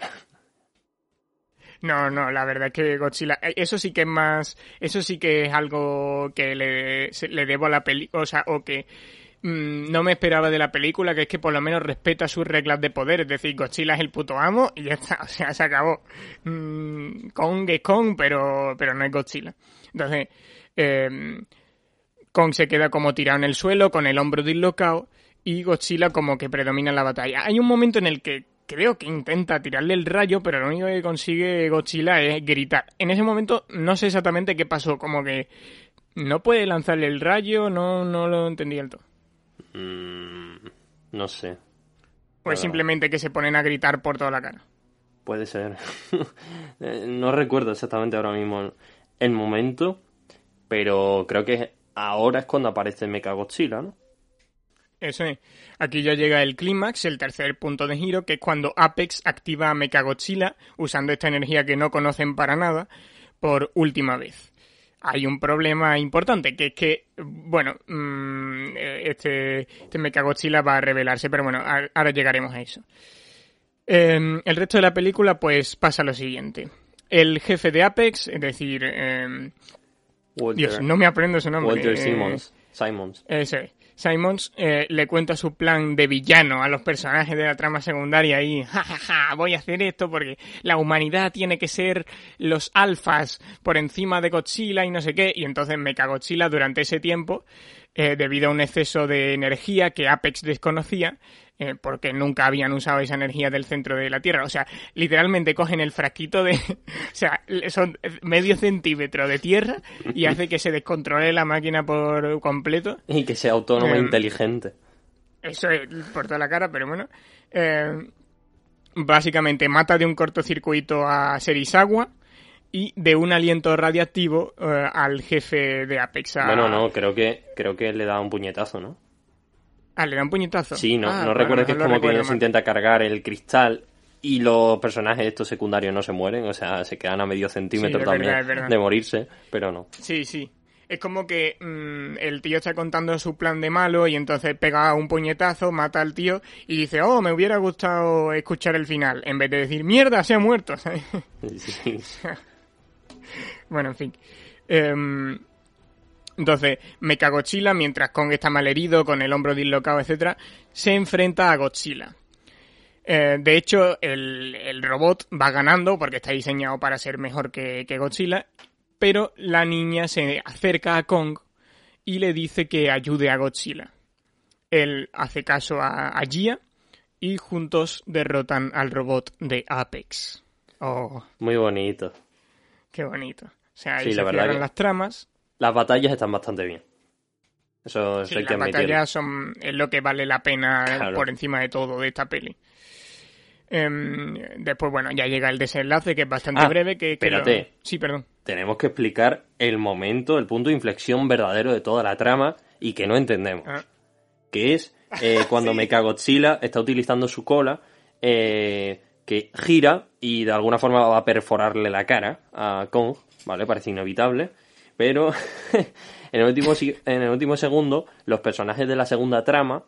No, no, la verdad es que Godzilla, eh, eso sí que es más, eso sí que es algo que le, se- le debo a la película, o sea, o que no me esperaba de la película, que es que por lo menos respeta sus reglas de poder, es decir, Godzilla es el puto amo y ya está, o sea, se acabó. Mm, Kong es Kong, pero, pero no es Godzilla. Entonces, eh, Kong se queda como tirado en el suelo, con el hombro dislocado, y Godzilla como que predomina la batalla. Hay un momento en el que creo que intenta tirarle el rayo, pero lo único que consigue Godzilla es gritar. En ese momento no sé exactamente qué pasó, como que no puede lanzarle el rayo, no, no lo entendí del todo. Mm, no sé. Pues simplemente que se ponen a gritar por toda la cara. Puede ser. Eh, no recuerdo exactamente ahora mismo el momento, pero creo que ahora es cuando aparece Mechagodzilla, ¿no? Eso es. Aquí ya llega el clímax, el tercer punto de giro, que es cuando Apex activa a Mechagodzilla usando esta energía que no conocen para nada por última vez. Hay un problema importante, que es que, bueno, mm, este, este Mechagodzilla va a revelarse, pero bueno, ahora llegaremos a eso. Eh, el resto de la película, pues pasa lo siguiente. El jefe de Apex, es decir, eh, Walter, Dios, no me aprendo su nombre. Walter eh, Simmons. Simons. ese. Simons eh, le cuenta su plan de villano a los personajes de la trama secundaria y ja, ja, ja, voy a hacer esto porque la humanidad tiene que ser los alfas por encima de Godzilla y no sé qué. Y entonces Mechagodzilla durante ese tiempo, eh, debido a un exceso de energía que Apex desconocía, eh, porque nunca habían usado esa energía del centro de la Tierra. O sea, literalmente cogen el frasquito de... o sea, son medio centímetro de tierra y hace que se descontrole la máquina por completo. Y que sea autónomo e Em, inteligente. Eso es por toda la cara, pero bueno. Eh, básicamente mata de un cortocircuito a Serizawa y de un aliento radiactivo eh, al jefe de Apex. a- Bueno, no, creo que, creo que le da un puñetazo, ¿no? Ah, le da un puñetazo. Sí, no, Ah, no bueno, recuerdas que es como que recuerdo se intenta cargar el cristal y los personajes estos secundarios no se mueren, o sea, se quedan a medio centímetro también verdad, es verdad. de morirse, pero no. Sí, sí. Es como que mm, el tío está contando su plan de malo y entonces pega un puñetazo, mata al tío y dice, oh, me hubiera gustado escuchar el final, en vez de decir, mierda, se ha muerto, ¿sabes? Sí. Bueno, en fin. Em, entonces, Mechagodzilla, mientras Kong está malherido, con el hombro dislocado, etcétera, se enfrenta a Godzilla. Eh, de hecho, el, el robot va ganando porque está diseñado para ser mejor que, que Godzilla, pero la niña se acerca a Kong y le dice que ayude a Godzilla. Él hace caso a, a Gia y juntos derrotan al robot de Apex. Oh, Muy bonito. qué bonito. O sea, ahí Sí, se la verdad cierran las tramas. Las batallas están bastante bien. Eso, eso Sí, las batallas son es lo que vale la pena Claro. por encima de todo de esta peli. Em, después, bueno, ya llega el desenlace que es bastante Ah, breve. Que, que lo-. Sí, perdón. Tenemos que explicar el momento, el punto de inflexión verdadero de toda la trama y que no entendemos. Ah. que es eh, cuando Mechagodzilla está utilizando su cola, eh, que gira y de alguna forma va a perforarle la cara a Kong, ¿vale? Parece inevitable, pero en, el último, en el último segundo, los personajes de la segunda trama,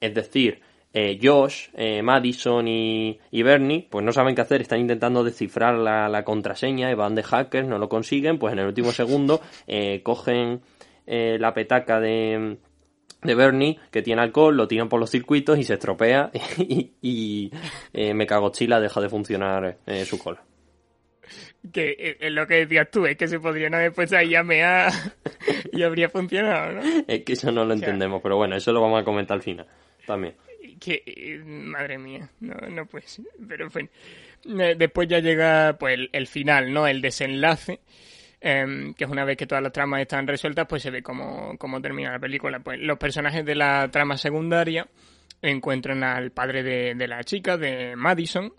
es decir, eh, Josh, eh, Madison y, y Bernie, pues no saben qué hacer, están intentando descifrar la, la contraseña y van de hackers, no lo consiguen, pues en el último segundo eh, cogen la petaca de, de Bernie, que tiene alcohol, lo tiran por los circuitos y se estropea y, y eh, Mechagodzilla deja de funcionar su cola. Que eh, es lo que decías tú, es que se podrían haber puesto ahí a mear y habría funcionado, ¿no? Es que eso no lo sea- entendemos, pero bueno, eso lo vamos a comentar al final también. Que, eh, madre mía, no, no puede ser. Pero en fin. Eh, Después ya llega pues el, el final, ¿no? El desenlace. em, que es una vez que todas las tramas están resueltas, pues se ve cómo, cómo termina la película. Pues los personajes de la trama secundaria encuentran al padre de, de la chica, de Madison.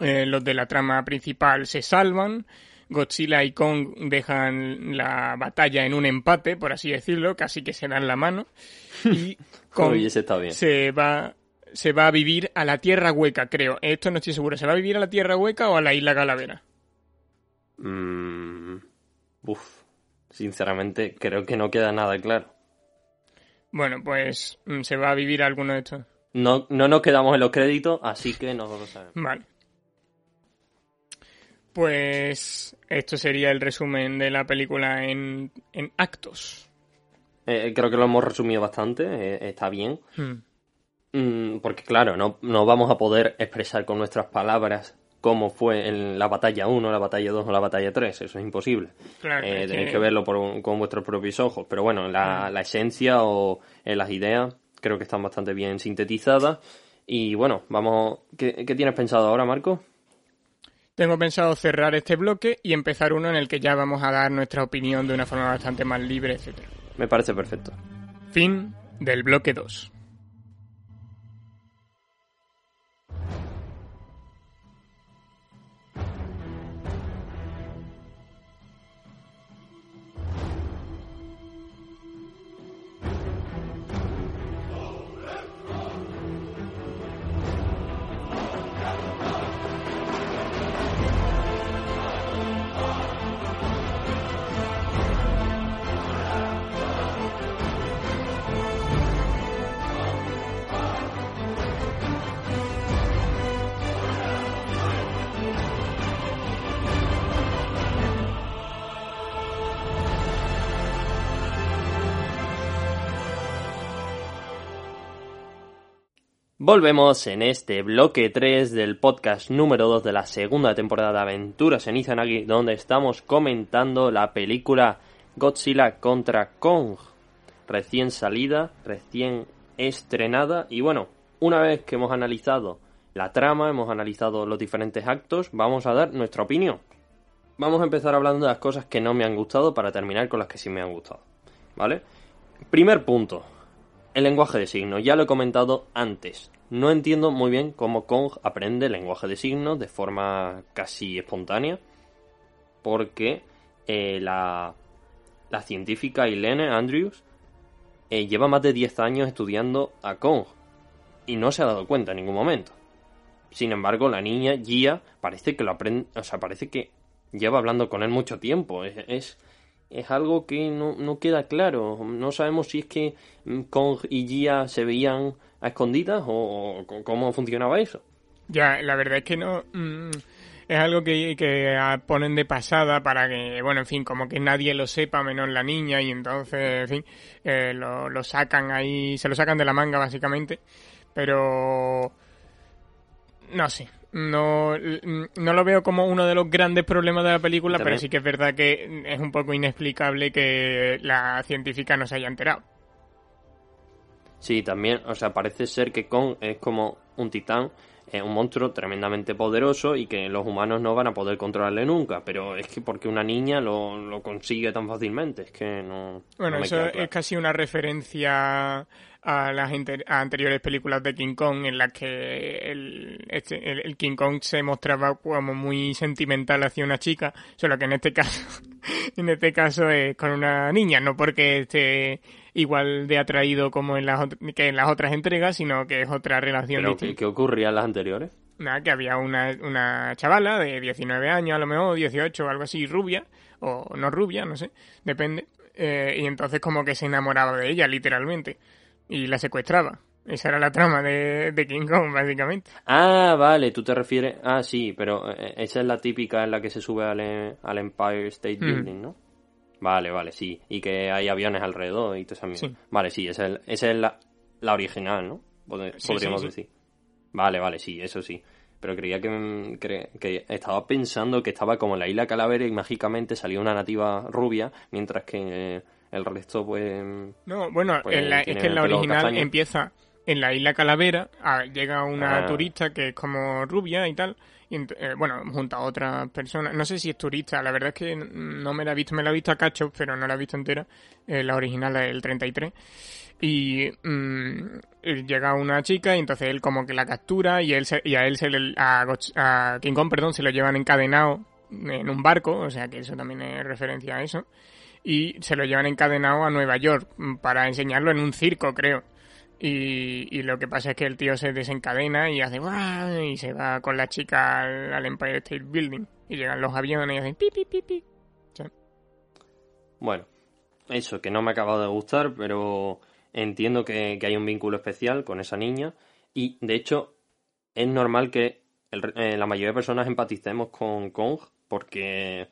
Eh, los de la trama principal se salvan. Godzilla y Kong dejan la batalla en un empate, por así decirlo, casi que se dan la mano. Y Kong Uy, ese está bien. se va se va a vivir a la Tierra Hueca, creo. Esto no estoy seguro. ¿Se va a vivir a la Tierra Hueca o a la Isla Calavera? Mm, uf, sinceramente creo que no queda nada claro. Bueno, pues mm, se va a vivir alguno de estos. No, no nos quedamos en los créditos, así que no lo sabemos. Vale. Pues esto sería el resumen de la película en, en actos. Eh, creo que lo hemos resumido bastante, eh, está bien. Hmm. Mm, porque claro, no, no vamos a poder expresar con nuestras palabras cómo fue en la batalla 1, la batalla 2 o la batalla 3, eso es imposible. Claro, Eh, tenéis que- que verlo por- con vuestros propios ojos. Pero bueno, la, la esencia o eh, las ideas creo que están bastante bien sintetizadas. Y bueno, vamos. ¿Qué, qué tienes pensado ahora, Marco? Tengo pensado cerrar este bloque y empezar uno en el que ya vamos a dar nuestra opinión de una forma bastante más libre, etcétera. Me parece perfecto. Fin del bloque 2. Volvemos en este bloque 3 del podcast número 2 de la segunda temporada de Aventuras en Izanagi, donde estamos comentando la película Godzilla contra Kong, recién salida, recién estrenada, y bueno, una vez que hemos analizado la trama, hemos analizado los diferentes actos, vamos a dar nuestra opinión. Vamos a empezar hablando de las cosas que no me han gustado para terminar con las que sí me han gustado, ¿vale? Primer punto, el lenguaje de signos, ya lo he comentado antes. No entiendo muy bien cómo Kong aprende el lenguaje de signos de forma casi espontánea, porque eh, la, la científica Helene Andrews eh, lleva más de 10 años estudiando a Kong y no se ha dado cuenta en ningún momento. Sin embargo, la niña Gia parece que lo aprende, o sea, parece que lleva hablando con él mucho tiempo. Es, es algo que no, no, queda claro. No sabemos si es que Kong y Gia se veían a escondidas o, cómo funcionaba eso. Ya, la verdad es que no. Mmm, es algo que, que, ponen de pasada para que, bueno, en fin, como que nadie lo sepa menos la niña y entonces, en fin, eh, lo, lo sacan ahí, se lo sacan de la manga básicamente. Pero. No sé, no, no lo veo como uno de los grandes problemas de la película, ¿También? pero sí que es verdad que es un poco inexplicable que la científica no se haya enterado. Sí, también, o sea, parece ser que Kong es como un titán, es un monstruo tremendamente poderoso y que los humanos no van a poder controlarle nunca, pero es que porque una niña lo, lo consigue tan fácilmente, es que no... Bueno, no me eso claro. es casi una referencia a las a anteriores películas de King Kong en las que el, este, el, el, King Kong se mostraba como muy sentimental hacia una chica, solo que en este caso en este caso es con una niña, no porque esté igual de atraído como en las que en las otras entregas, sino que es otra relación ¿Pero distinta. ¿qué, ¿Qué ocurría en las anteriores? Nada, que había una, una chavala de 19 años, a lo mejor 18 o algo así, rubia, o no rubia, no sé, depende, eh, y entonces como que se enamoraba de ella, literalmente y la secuestraba. Esa era la trama de, de, King Kong, básicamente. Ah, vale, tú te refieres. Ah, sí, pero esa es la típica en la que se sube al, al Empire State mm. Building, ¿no? Vale, vale, sí. Y que hay aviones alrededor y todo eso. Sí. Vale, sí, esa es, esa es la, la, original, ¿no? Podríamos sí, sí, decir. Vale, vale, sí, eso sí. Pero creía que, que, que, estaba pensando que estaba como en la isla Calavera y mágicamente salió una nativa rubia, mientras que. El resto pues no bueno pues, en la, es que en la original empieza en la isla Calavera a, llega una ah. turista que es como rubia y tal y eh, bueno junto a otras personas no sé si es turista la verdad es que no me la he visto me la he visto a cachos pero no la he visto entera. Eh, la original es el 33 y mmm, llega una chica y entonces él como que la captura y él se, y a él se le, a, a King Kong perdón se lo llevan encadenado en un barco o sea que eso también es referencia a eso y se lo llevan encadenado a Nueva York para enseñarlo en un circo, creo. Y, y, lo que pasa es que el tío se desencadena y hace y se va con la chica al, Empire State Building y llegan los aviones y hacen pi pi pi pi. Bueno, eso que no me ha acabado de gustar, pero entiendo que, que, hay un vínculo especial con esa niña y de hecho es normal que eh, la mayoría de personas empaticemos con Kong porque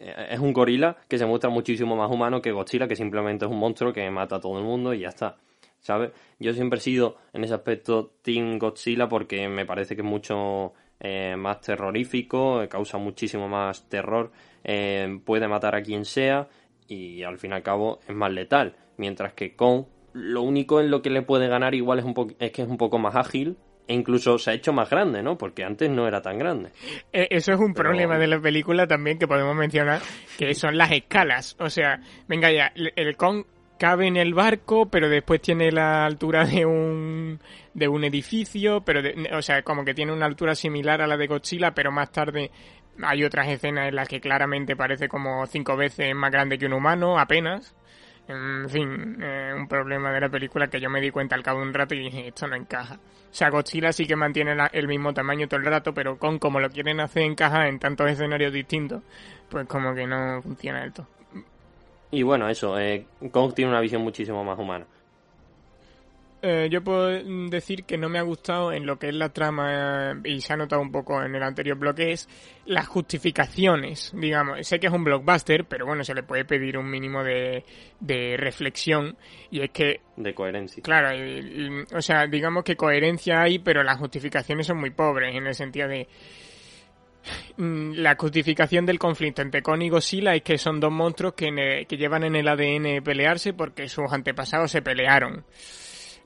es un gorila que se muestra muchísimo más humano que Godzilla, que simplemente es un monstruo que mata a todo el mundo y ya está. ¿Sabes? Yo siempre he sido en ese aspecto Team Godzilla porque me parece que es mucho eh, más terrorífico, causa muchísimo más terror, eh, puede matar a quien sea y al fin y al cabo es más letal. Mientras que Kong, lo único en lo que le puede ganar igual es, un es que es un poco más ágil E incluso se ha hecho más grande, ¿no? Porque antes no era tan grande. Eh, Eso es un problema de la película también que podemos mencionar, que son las escalas. O sea, venga ya, el- el Kong cabe en el barco, pero después tiene la altura de un de un edificio, pero de- o sea, como que tiene una altura similar a la de Godzilla, pero más tarde hay otras escenas en las que claramente parece como cinco veces más grande que un humano, apenas. En fin, eh, un problema de la película que yo me di cuenta al cabo de un rato y dije, esto no encaja. O sea, Godzilla sí que mantiene la- el mismo tamaño todo el rato, pero con como lo quieren hacer encajar en tantos escenarios distintos, pues como que no funciona del todo. Y bueno, eso, eh, Kong tiene una visión muchísimo más humana. Eh, yo puedo mm, decir que no me ha gustado en lo que es la trama, eh, y se ha notado un poco en el anterior bloque, es las justificaciones, digamos. Sé que es un blockbuster, pero bueno, se le puede pedir un mínimo de, de reflexión, y es que De coherencia. Claro, y- y- o sea, digamos que coherencia hay, pero las justificaciones son muy pobres, en el sentido de... mm, La justificación del conflicto entre Kong y Godzilla es que son dos monstruos que, el- que llevan en el ADN pelearse porque sus antepasados se pelearon.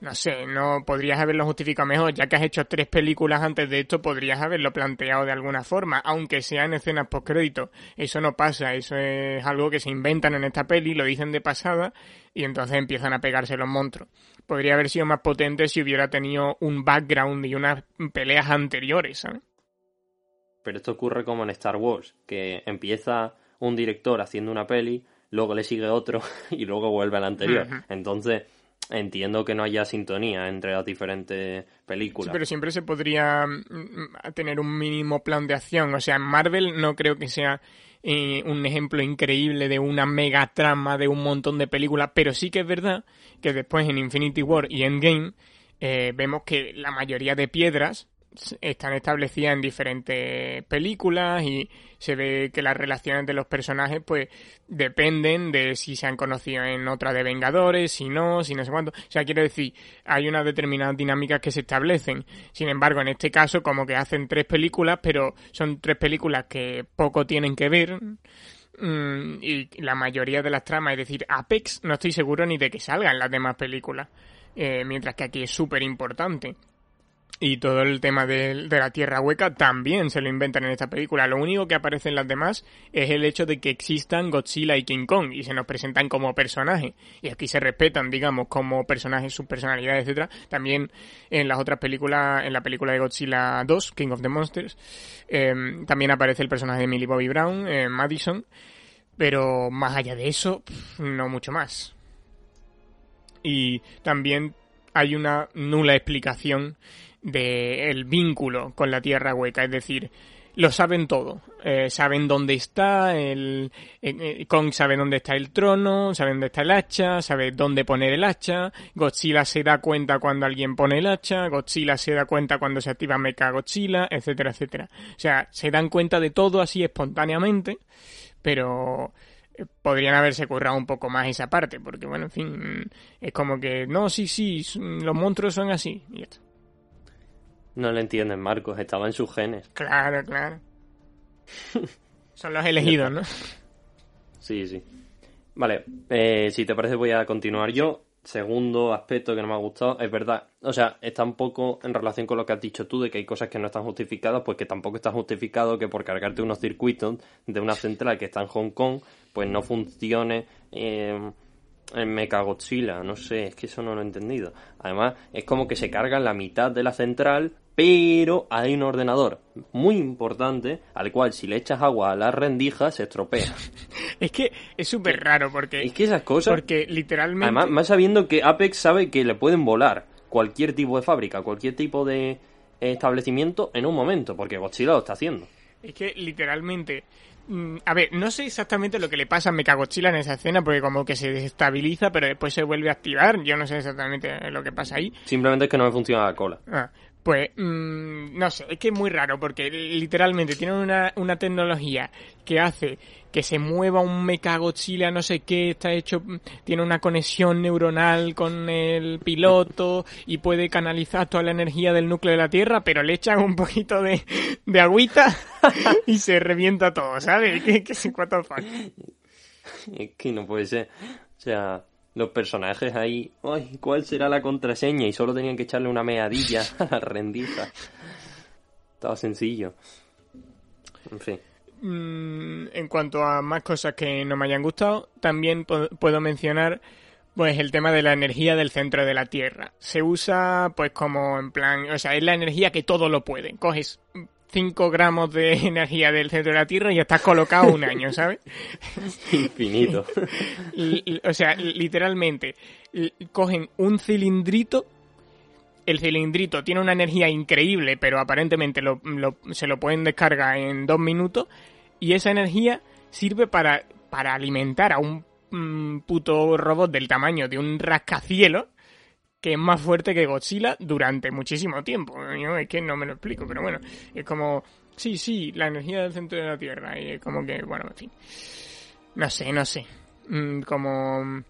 No sé, no podrías haberlo justificado mejor, ya que has hecho tres películas antes de esto, podrías haberlo planteado de alguna forma, aunque sea en escenas postcrédito. Eso no pasa, eso es algo que se inventan en esta peli, lo dicen de pasada, y entonces empiezan a pegarse los monstruos. Podría haber sido más potente si hubiera tenido un background y unas peleas anteriores, ¿sabes? Pero esto ocurre como en Star Wars, que empieza un director haciendo una peli, luego le sigue otro y luego vuelve al anterior. Entonces, entiendo que no haya sintonía entre las diferentes Sí, películas. pero siempre se podría mm, tener un mínimo plan de acción. O sea, en Marvel no creo que sea eh, un ejemplo increíble de una mega trama de un montón de películas, pero sí que es verdad que después en Infinity War y Endgame eh, vemos que la mayoría de piedras están establecidas en diferentes películas y se ve que las relaciones de los personajes pues dependen de si se han conocido en otra de Vengadores, si no, si no sé cuánto. O sea, quiero decir, hay unas determinadas dinámicas que se establecen. Sin embargo, en este caso, como que hacen tres películas, pero son tres películas que poco tienen que ver. mm, Y la mayoría de las tramas, es decir, Apex, no estoy seguro ni de que salga en las demás películas. Eh, mientras que aquí es súper importante. Y todo el tema de, de la tierra hueca también se lo inventan en esta película. Lo único que aparece en las demás es el hecho de que existan Godzilla y King Kong y se nos presentan como personajes. Y aquí se respetan, digamos, como personajes, sus personalidades, etcétera. También en las otras películas, en la película de Godzilla 2, King of the Monsters, eh, también aparece el personaje de Millie Bobby Brown, eh, Madison. Pero más allá de eso, no mucho más. Y también hay una nula explicación del vínculo con la Tierra Hueca, es decir, lo saben todo. Eh, saben dónde está el eh, eh, Kong sabe dónde está el trono, sabe dónde está el hacha, sabe dónde poner el hacha. Godzilla se da cuenta cuando alguien pone el hacha, Godzilla se da cuenta cuando se activa Mecha Godzilla, etcétera, etcétera. O sea, se dan cuenta de todo así espontáneamente, pero eh, podrían haberse currado un poco más esa parte, porque bueno, en fin, es como que no, sí, sí, los monstruos son así. Y ya está. No lo entienden, Marcos, estaba en sus genes. Claro, claro. Son los elegidos, ¿no? Sí, sí. Vale, eh, si te parece voy a continuar yo. Segundo aspecto que no me ha gustado, es verdad, o sea, está un poco en relación con lo que has dicho tú, de que hay cosas que no están justificadas, pues que tampoco está justificado que por cargarte unos circuitos de una central que está en Hong Kong, pues no funcione eh, en Mechagodzilla, no sé, es que eso no lo he entendido. Además, es como que se carga en la mitad de la central, pero hay un ordenador muy importante al cual si le echas agua a las rendijas se estropea. Es que es súper raro porque, Es que esas cosas... porque literalmente... Además, más sabiendo que Apex sabe que le pueden volar cualquier tipo de fábrica, cualquier tipo de establecimiento en un momento, porque Godzilla lo está haciendo. Es que literalmente. mm, A ver, no sé exactamente lo que le pasa a Mechagodzilla en esa escena, porque como que se desestabiliza, pero después se vuelve a activar. Yo no sé exactamente lo que pasa ahí. Simplemente es que no me funciona la cola. Ah, pues, mm, no sé, es que es muy raro, porque literalmente tienen una, una tecnología que hace que se mueva un Mechagodzilla, no sé qué, está hecho, mm, tiene una conexión neuronal con el piloto y puede canalizar toda la energía del núcleo de la Tierra, pero le echan un poquito de, de agüita y se revienta todo, ¿sabes? What the fuck. Es que no puede ser. O sea, Los personajes ahí, ay, ¿cuál será la contraseña? Y solo tenían que echarle una meadilla a la rendija. Estaba sencillo. En fin. Mm, en cuanto a más cosas que no me hayan gustado, también puedo mencionar pues el tema de la energía del centro de la Tierra. Se usa pues como en plan, o sea, es la energía que todo lo puede. Coges 5 gramos de energía del centro de la Tierra y ya estás colocado un año, ¿sabes? Infinito. O sea, literalmente, cogen un cilindrito. El cilindrito tiene una energía increíble, pero aparentemente lo- lo- se lo pueden descargar en dos minutos. Y esa energía sirve para, para alimentar a un mm, puto robot del tamaño de un rascacielos que es más fuerte que Godzilla durante muchísimo tiempo. Yo es que no me lo explico, pero bueno, es como, sí, sí, la energía del centro de la Tierra. Y es como que, bueno, en fin. No sé, no sé. Mm, como...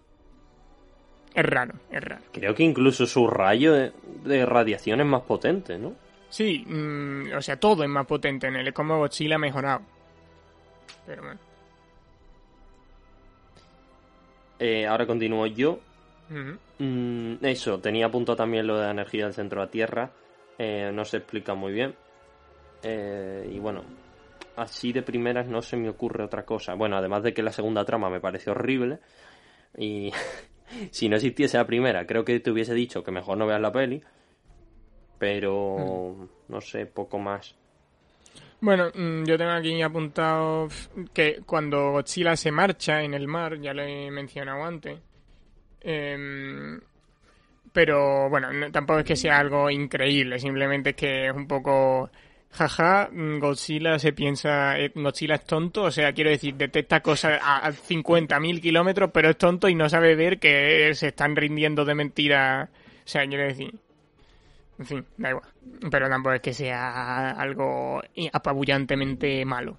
Es raro, es raro. Creo que incluso su rayo de, de radiación es más potente, ¿no? Sí, mm, o sea, todo es más potente en él. Es como Godzilla mejorado. Pero bueno. Eh, ahora continúo yo. Mm, eso, tenía apuntado también lo de la energía del centro de la Tierra. Eh, no se explica muy bien. Eh, y bueno, así de primeras no se me ocurre otra cosa. Bueno, además de que la segunda trama me pareció horrible. Y si no existiese la primera, creo que te hubiese dicho que mejor no veas la peli. Pero no sé, poco más. Bueno, mm, yo tengo aquí apuntado que cuando Godzilla se marcha en el mar, ya lo he mencionado antes. Em, pero bueno, no- tampoco es que sea algo increíble, simplemente es que es un poco. Jaja, Godzilla se piensa. eh, Godzilla es tonto, o sea, quiero decir, detecta cosas a, a 50.000 kilómetros, pero es tonto y no sabe ver que se están rindiendo de mentira. O sea, quiero decir. En fin, da igual. Pero tampoco es que sea algo apabullantemente malo.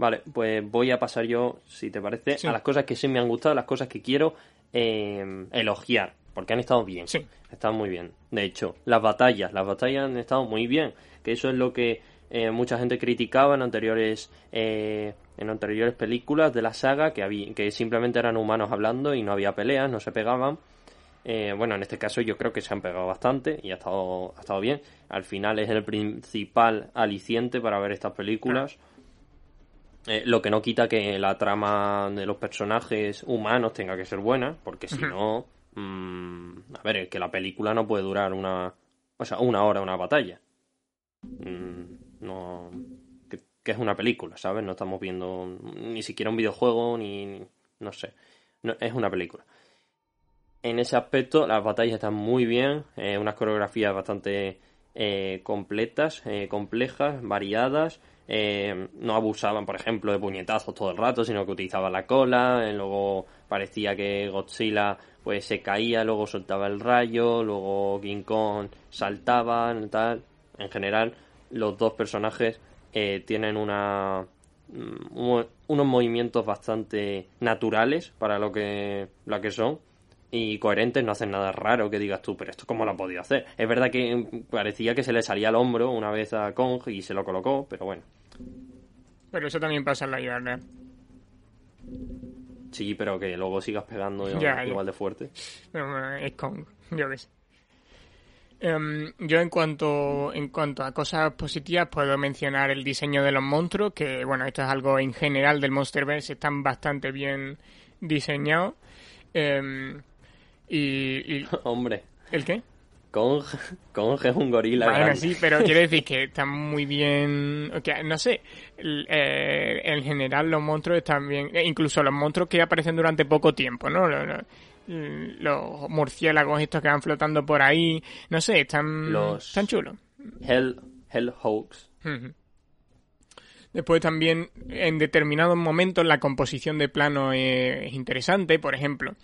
Vale, pues voy a pasar yo, si te parece, Sí. a las cosas que sí me han gustado, las cosas que quiero eh, elogiar, porque han estado bien. Sí. Están muy bien. De hecho, las batallas, las batallas han estado muy bien, que eso es lo que eh, mucha gente criticaba en anteriores eh, en anteriores películas de la saga, que había, que simplemente eran humanos hablando y no había peleas, no se pegaban. Eh, bueno, en este caso yo creo que se han pegado bastante y ha estado, ha estado bien. Al final es el principal aliciente para ver estas películas. Eh, lo que no quita que la trama de los personajes humanos tenga que ser buena, porque si no, mm, a ver, es que la película no puede durar una, o sea, una hora una batalla. Mm, no, que, que es una película, ¿sabes? No estamos viendo ni siquiera un videojuego ni, no sé, no, es una película. En ese aspecto, las batallas están muy bien, eh, unas coreografías bastante eh, completas, eh, complejas, variadas. Eh, no abusaban, por ejemplo, de puñetazos todo el rato, sino que utilizaban la cola. eh, luego parecía que Godzilla pues se caía, luego soltaba el rayo, luego King Kong saltaban, tal. En general, los dos personajes eh, tienen una mm, un- unos movimientos bastante naturales para lo que, lo que son y coherentes, no hacen nada raro que digas tú, pero esto cómo lo ha podido hacer. Es verdad que parecía que se le salía al hombro una vez a Kong y se lo colocó, pero bueno. Pero eso también pasa en la real. Sí, pero que luego sigas pegando igual, Ya, ya. igual de fuerte. Es Kong, yo sé. Em, yo en cuanto en cuanto a cosas positivas puedo mencionar el diseño de los monstruos, que bueno, esto es algo en general del Monsterverse, están bastante bien diseñados. Em, y, y- Hombre, ¿El qué? Kong, Kong es un gorila Bueno, grande. sí, pero quiero decir que están muy bien. no sé, eh, en general los monstruos están bien. eh, Incluso los monstruos que aparecen durante poco tiempo, ¿no? Los, los- los murciélagos estos que van flotando por ahí. No sé, están, Los- están chulos. Hell, Hell Hawks. Ujú. Después también en determinados momentos la composición de plano es interesante, por ejemplo.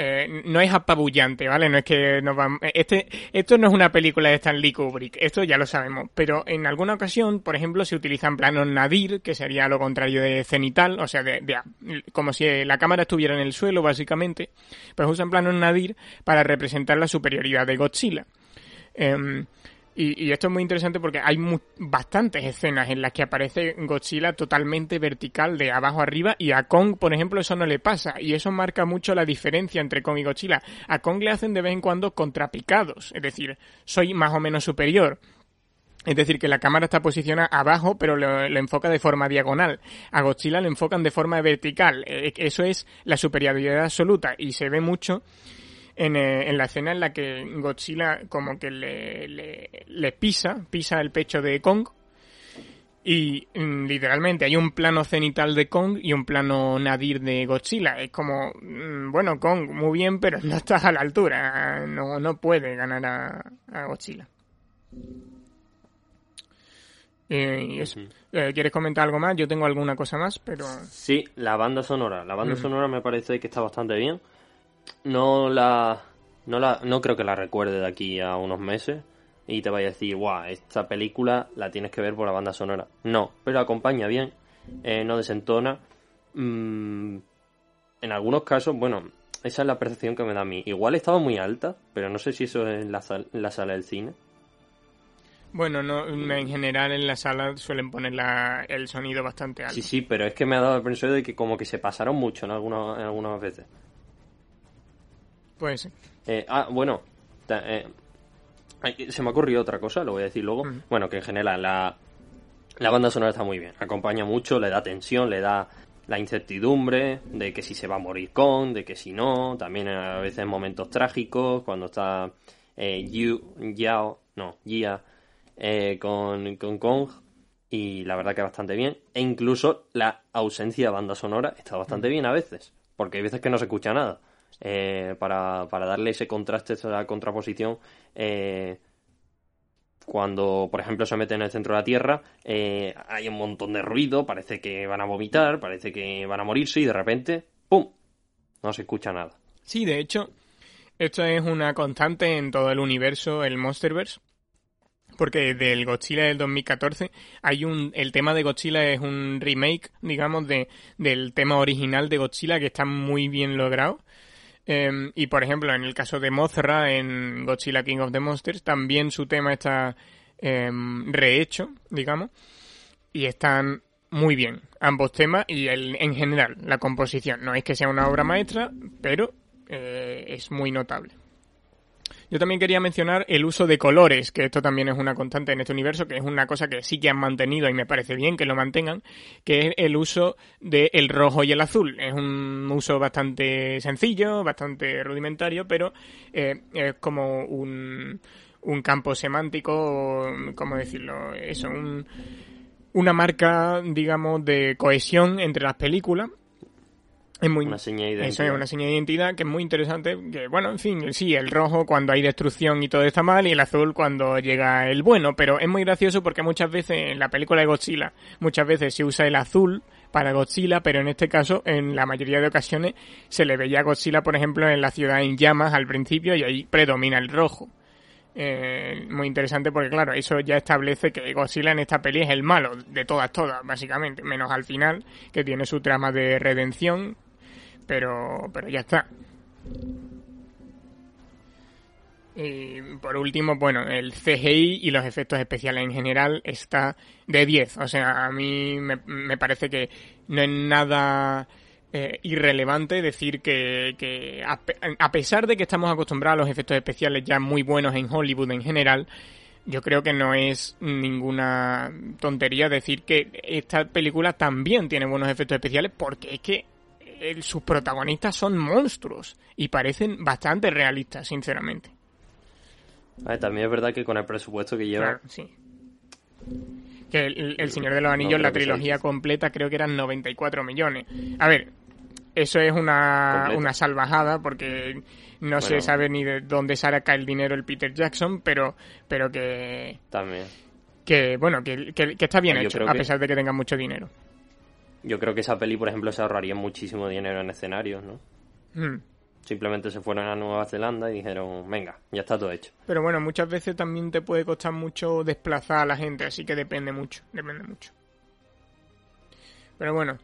Eh, no es apabullante, ¿vale? No es que nos van... Este, esto no es una película de Stanley Kubrick, esto ya lo sabemos, pero en alguna ocasión, por ejemplo, se utilizan planos nadir, que sería lo contrario de cenital, o sea, de, de- como si la cámara estuviera en el suelo, básicamente, pues usan planos nadir para representar la superioridad de Godzilla. Em, Y, y esto es muy interesante porque hay mu- bastantes escenas en las que aparece Godzilla totalmente vertical de abajo arriba y a Kong, por ejemplo, eso no le pasa. Y eso marca mucho la diferencia entre Kong y Godzilla. A Kong le hacen de vez en cuando contrapicados, es decir, soy más o menos superior. Es decir, que la cámara está posicionada abajo, pero lo, enfoca de forma diagonal. A Godzilla lo enfocan de forma vertical. Eh, Eso es la superioridad absoluta y se ve mucho en, eh, en la escena en la que Godzilla como que le, le, le pisa, pisa el pecho de Kong. Y mm, literalmente hay un plano cenital de Kong y un plano nadir de Godzilla. Es como, mm, bueno, Kong, muy bien, pero no estás a la altura. No, no puede ganar a, a Godzilla. Eh, y eso. Eh, ¿Quieres comentar algo más? Yo tengo alguna cosa más, pero... Sí, la banda sonora. La banda Mm. sonora me parece que está bastante bien. No la, no la, no creo que la recuerde de aquí a unos meses y te vaya a decir, guau, esta película la tienes que ver por la banda sonora. No, pero acompaña bien, eh, no desentona. Mm, en algunos casos, bueno, esa es la percepción que me da a mí. Igual estaba muy alta, pero no sé si eso es en la, sal- en la sala del cine. Bueno, no, en general en la sala suelen poner la- el sonido bastante alto. Sí, sí, pero es que me ha dado la impresión de que como que se pasaron mucho en algunas, en algunas veces. Pues. Eh, ah, bueno, ta- eh, se me ha ocurrido otra cosa, lo voy a decir luego. Bueno, que en general la, la banda sonora está muy bien, acompaña mucho, le da tensión, le da la incertidumbre de que si se va a morir con, de que si no, también a veces momentos trágicos, cuando está eh, Yu, Yao, no, Jia eh, con, con Kong, y la verdad que bastante bien, e incluso la ausencia de banda sonora está bastante bien a veces, porque hay veces que no se escucha nada. Eh, para, para darle ese contraste, esa contraposición, eh, cuando, por ejemplo, se meten en el centro de la Tierra, eh, hay un montón de ruido, parece que van a vomitar, parece que van a morirse y de repente, ¡pum! No se escucha nada. Sí, de hecho, esto es una constante en todo el universo, el Monsterverse. Porque del Godzilla del 2014 hay un el tema de Godzilla es un remake, digamos, de del tema original de Godzilla que está muy bien logrado. Eh, y por ejemplo, en el caso de Mothra en Godzilla King of the Monsters, también su tema está eh, rehecho, digamos, y están muy bien ambos temas y el, en general la composición. No es que sea una obra maestra, pero eh, es muy notable. Yo también quería mencionar el uso de colores, que esto también es una constante en este universo, que es una cosa que sí que han mantenido y me parece bien que lo mantengan, que es el uso del rojo y el azul. Es un uso bastante sencillo, bastante rudimentario, pero eh, es como un, campo semántico, ¿cómo decirlo? Eso, un, una marca, digamos, de cohesión entre las películas. Es muy, Una señal de eso es identidad. una señal de identidad que es muy interesante. Que, bueno, en fin, sí, el rojo cuando hay destrucción y todo está mal, y el azul cuando llega el bueno. Pero es muy gracioso porque muchas veces en la película de Godzilla, muchas veces se usa el azul para Godzilla, pero en este caso, en la mayoría de ocasiones, se le veía a Godzilla, por ejemplo, en la ciudad en llamas al principio y ahí predomina el rojo. Eh, muy interesante porque, claro, eso ya establece que Godzilla en esta peli es el malo de todas, todas, básicamente, menos al final, que tiene su trama de redención, pero, pero ya está. Y por último, bueno, el CGI y los efectos especiales en general está de 10. O sea, a mí me, me parece que no es nada eh, irrelevante decir que, que a, a pesar de que estamos acostumbrados a los efectos especiales ya muy buenos en Hollywood en general, yo creo que no es ninguna tontería decir que esta película también tiene buenos efectos especiales porque es que eh, sus protagonistas son monstruos y parecen bastante realistas, sinceramente. También es verdad que con el presupuesto que lleva, Claro, sí. Que el, el Señor de los Anillos, la trilogía completa, creo que eran 94 millones. A ver, eso es una, una salvajada porque no se sabe ni de dónde saca el dinero el Peter Jackson, pero, pero que, también. que bueno, que, que- que está bien Yo hecho, a que- pesar de que tenga mucho dinero. Yo creo que esa peli, por ejemplo, se ahorraría muchísimo dinero en escenarios, ¿no? Mm. Simplemente se fueron a Nueva Zelanda y dijeron, venga, ya está todo hecho. Pero bueno, muchas veces también te puede costar mucho desplazar a la gente, así que depende mucho, depende mucho. Pero bueno,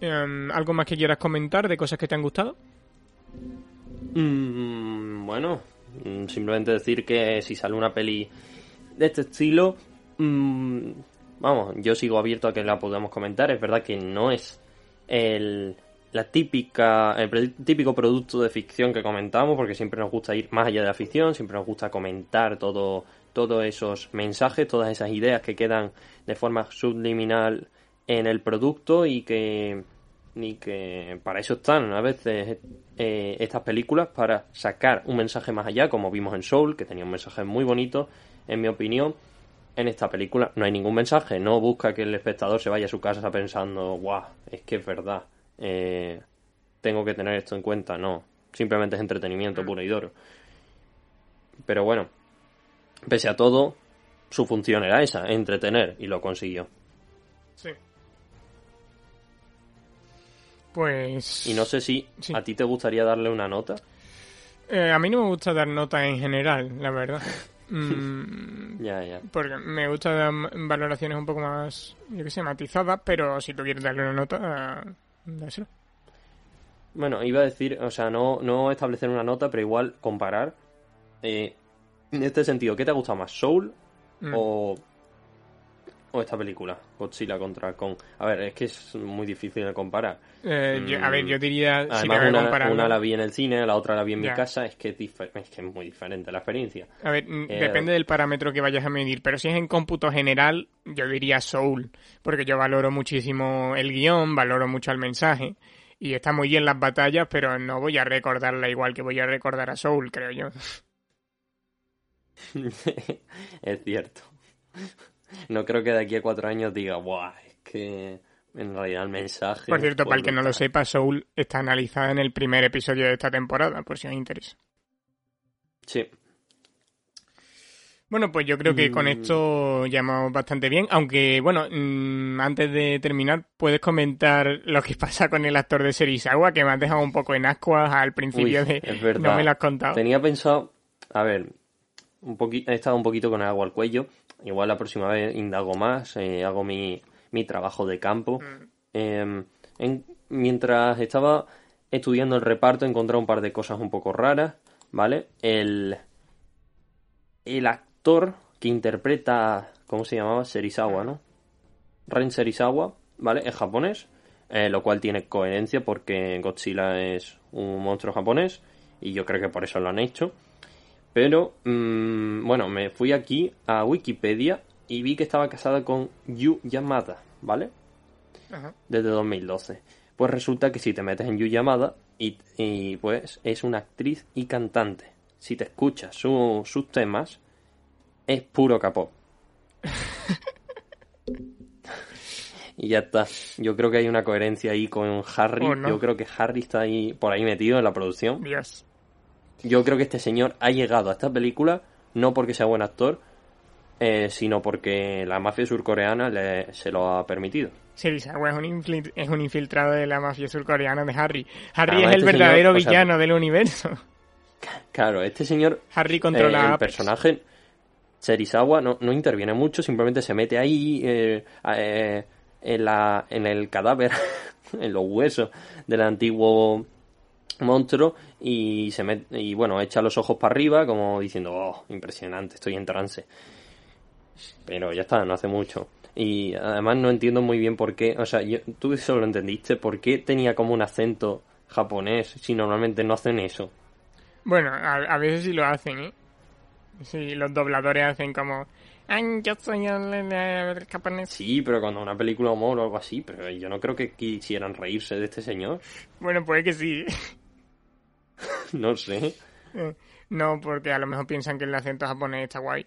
em, ¿algo más que quieras comentar de cosas que te han gustado? Mm, bueno, mm, simplemente decir que si sale una peli de este estilo, mm, vamos, yo sigo abierto a que la podamos comentar. Es verdad que no es el, la típica, el típico producto de ficción que comentamos, porque siempre nos gusta ir más allá de la ficción, siempre nos gusta comentar todo, todos esos mensajes, todas esas ideas que quedan de forma subliminal en el producto y que, y que para eso están a veces eh, estas películas, para sacar un mensaje más allá, como vimos en Soul, que tenía un mensaje muy bonito, en mi opinión. En esta película no hay ningún mensaje, no busca que el espectador se vaya a su casa pensando, guau, es que es verdad, eh, tengo que tener esto en cuenta, no, simplemente es entretenimiento puro y duro. Pero bueno, pese a todo, su función era esa, entretener, y lo consiguió. Sí. Pues... Y no sé si Sí. a ti te gustaría darle una nota. Eh, a mí no me gusta dar notas en general, la verdad. Mm, Ya, ya. porque me gusta dar valoraciones un poco más, yo qué sé, matizadas, pero si tú quieres darle una nota, dásela. Bueno, iba a decir, o sea, no, no establecer una nota, pero igual comparar. eh, en este sentido, ¿qué te ha gustado más? ¿Soul Mm. o, o esta película? Godzilla contra Kong. A ver, es que es muy difícil de comparar. Eh, yo- a ver, yo diría, si Además, que una, una la vi en el cine, la otra la vi en mi casa. Es que es, es que es muy diferente la experiencia. A ver, mm, Eh, depende del parámetro que vayas a medir, pero si es en cómputo general, yo diría Soul, porque yo valoro muchísimo el guion, valoro mucho el mensaje, y está muy bien las batallas, pero no voy a recordarla igual que voy a recordar a Soul, creo yo. es cierto. No creo que de aquí a cuatro años diga, ¡buah! Es que en realidad el mensaje. Por cierto, para el que no lo brutal". sepa, Soul está analizada en el primer episodio de esta temporada, por si os interesa. Sí. Bueno, pues yo creo que con Mm. esto llamamos bastante bien, aunque bueno, mm, antes de terminar, ¿puedes comentar lo que pasa con el actor de Serizawa, que me has dejado un poco en ascuas al principio Uy, de... es verdad. No me lo has contado. Tenía pensado, a ver, un poqui- he estado un poquito con agua al cuello. Igual la próxima vez indago más, eh, hago mi, mi trabajo de campo. Eh, en- mientras estaba estudiando el reparto, encontré un par de cosas un poco raras, ¿vale? El, el actor que interpreta, ¿cómo se llamaba? Serizawa, ¿no? Ren Serizawa, ¿vale? Es japonés, eh, lo cual tiene coherencia porque Godzilla es un monstruo japonés y yo creo que por eso lo han hecho. Pero, mm, bueno, me fui aquí a Wikipedia y vi que estaba casada con Yu Yamada, ¿vale? Ajá. Desde 2012. Pues resulta que si te metes en Yu Yamada y, y, pues es una actriz y cantante. Si te escuchas su- sus temas, es puro capó. y ya está. Yo creo que hay una coherencia ahí con Harry. Oh, no. Yo creo que Harry está ahí por ahí metido en la producción. Dios. Yo creo que este señor ha llegado a esta película no porque sea buen actor, eh, sino porque la mafia surcoreana le, se lo ha permitido. Serizawa es es un infiltrado de la mafia surcoreana de Harry. Harry Además, es el este verdadero señor, o sea, villano del universo. Claro, este señor, Harry eh, controla a el Apex. personaje, Serizawa, no, no interviene mucho, simplemente se mete ahí eh, eh, en, la, en el cadáver, en los huesos del antiguo monstruo y se met- y bueno, echa los ojos para arriba como diciendo, oh, impresionante, estoy en trance. Pero ya está, no hace mucho. Y además no entiendo muy bien por qué, o sea, yo- tú eso lo entendiste, por qué tenía como un acento japonés si normalmente no hacen eso. Bueno, a, a veces sí lo hacen, ¿eh? Sí, los dobladores hacen como... "Ay, yo soy el, el- el japonés". Sí, pero cuando una película humor o algo así, pero yo no creo que quisieran reírse de este señor. Bueno, puede que sí. No sé. Eh, no, porque a lo mejor piensan que el acento japonés está guay.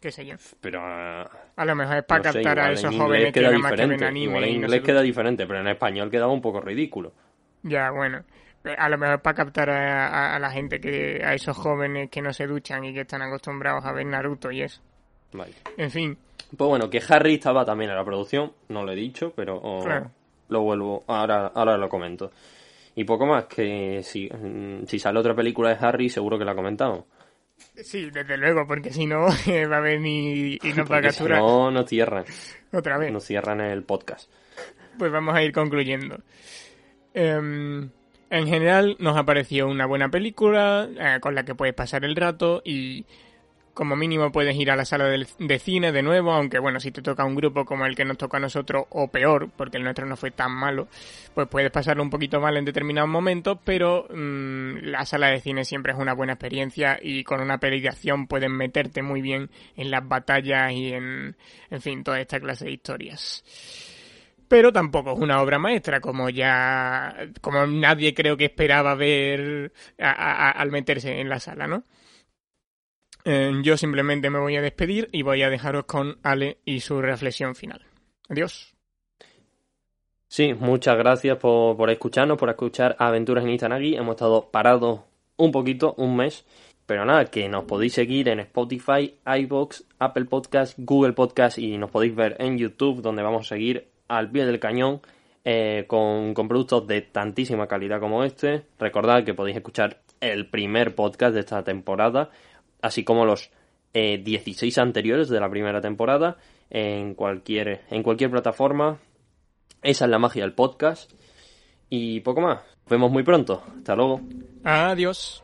Qué sé yo. Pero ah, A lo mejor es para no sé, captar a esos jóvenes que nada más que ven anime Igual en no inglés queda diferente, pero en español quedaba un poco ridículo. Ya, bueno. A lo mejor para captar a, a- a la gente que, a esos jóvenes que no se duchan y que están acostumbrados a ver Naruto y eso. Vale. En fin, Pues bueno, que Harry estaba también en la producción, no lo he dicho, pero oh, Claro. lo vuelvo, ahora, ahora lo comento. Y poco más, que si, mm, si sale otra película de Harry, seguro que la comentamos. sí, desde luego, porque si no eh, va a venir y nos va a Porque si capturar no, nos cierran, otra vez. nos cierran el podcast. Pues vamos a ir concluyendo. Em, en general nos ha parecido una buena película eh, con la que puedes pasar el rato y como mínimo puedes ir a la sala de, cine de nuevo, aunque bueno, si te toca un grupo como el que nos toca a nosotros, o peor, porque el nuestro no fue tan malo, pues puedes pasarlo un poquito mal en determinados momentos, pero mmm, la sala de cine siempre es una buena experiencia y con una peli puedes meterte muy bien en las batallas y en, en fin, toda esta clase de historias pero tampoco es una obra maestra, como ya, como nadie creo que esperaba ver al meterse en la sala, ¿no? Eh, yo simplemente me voy a despedir y voy a dejaros con Ale y su reflexión final. Adiós. Sí, muchas gracias por, por escucharnos, por escuchar Aventuras en Izanagi. Hemos estado parados un poquito, un mes. Pero nada, que nos podéis seguir en Spotify, iBox, Apple Podcast, Google Podcast y nos podéis ver en YouTube, donde vamos a seguir al pie del cañón eh, con, con, productos de tantísima calidad como este. Recordad que podéis escuchar el primer podcast de esta temporada, así como los eh, 16 anteriores de la primera temporada, en cualquier, en cualquier plataforma. Esa es la magia del podcast. Y poco más. Nos vemos muy pronto. Hasta luego. Adiós.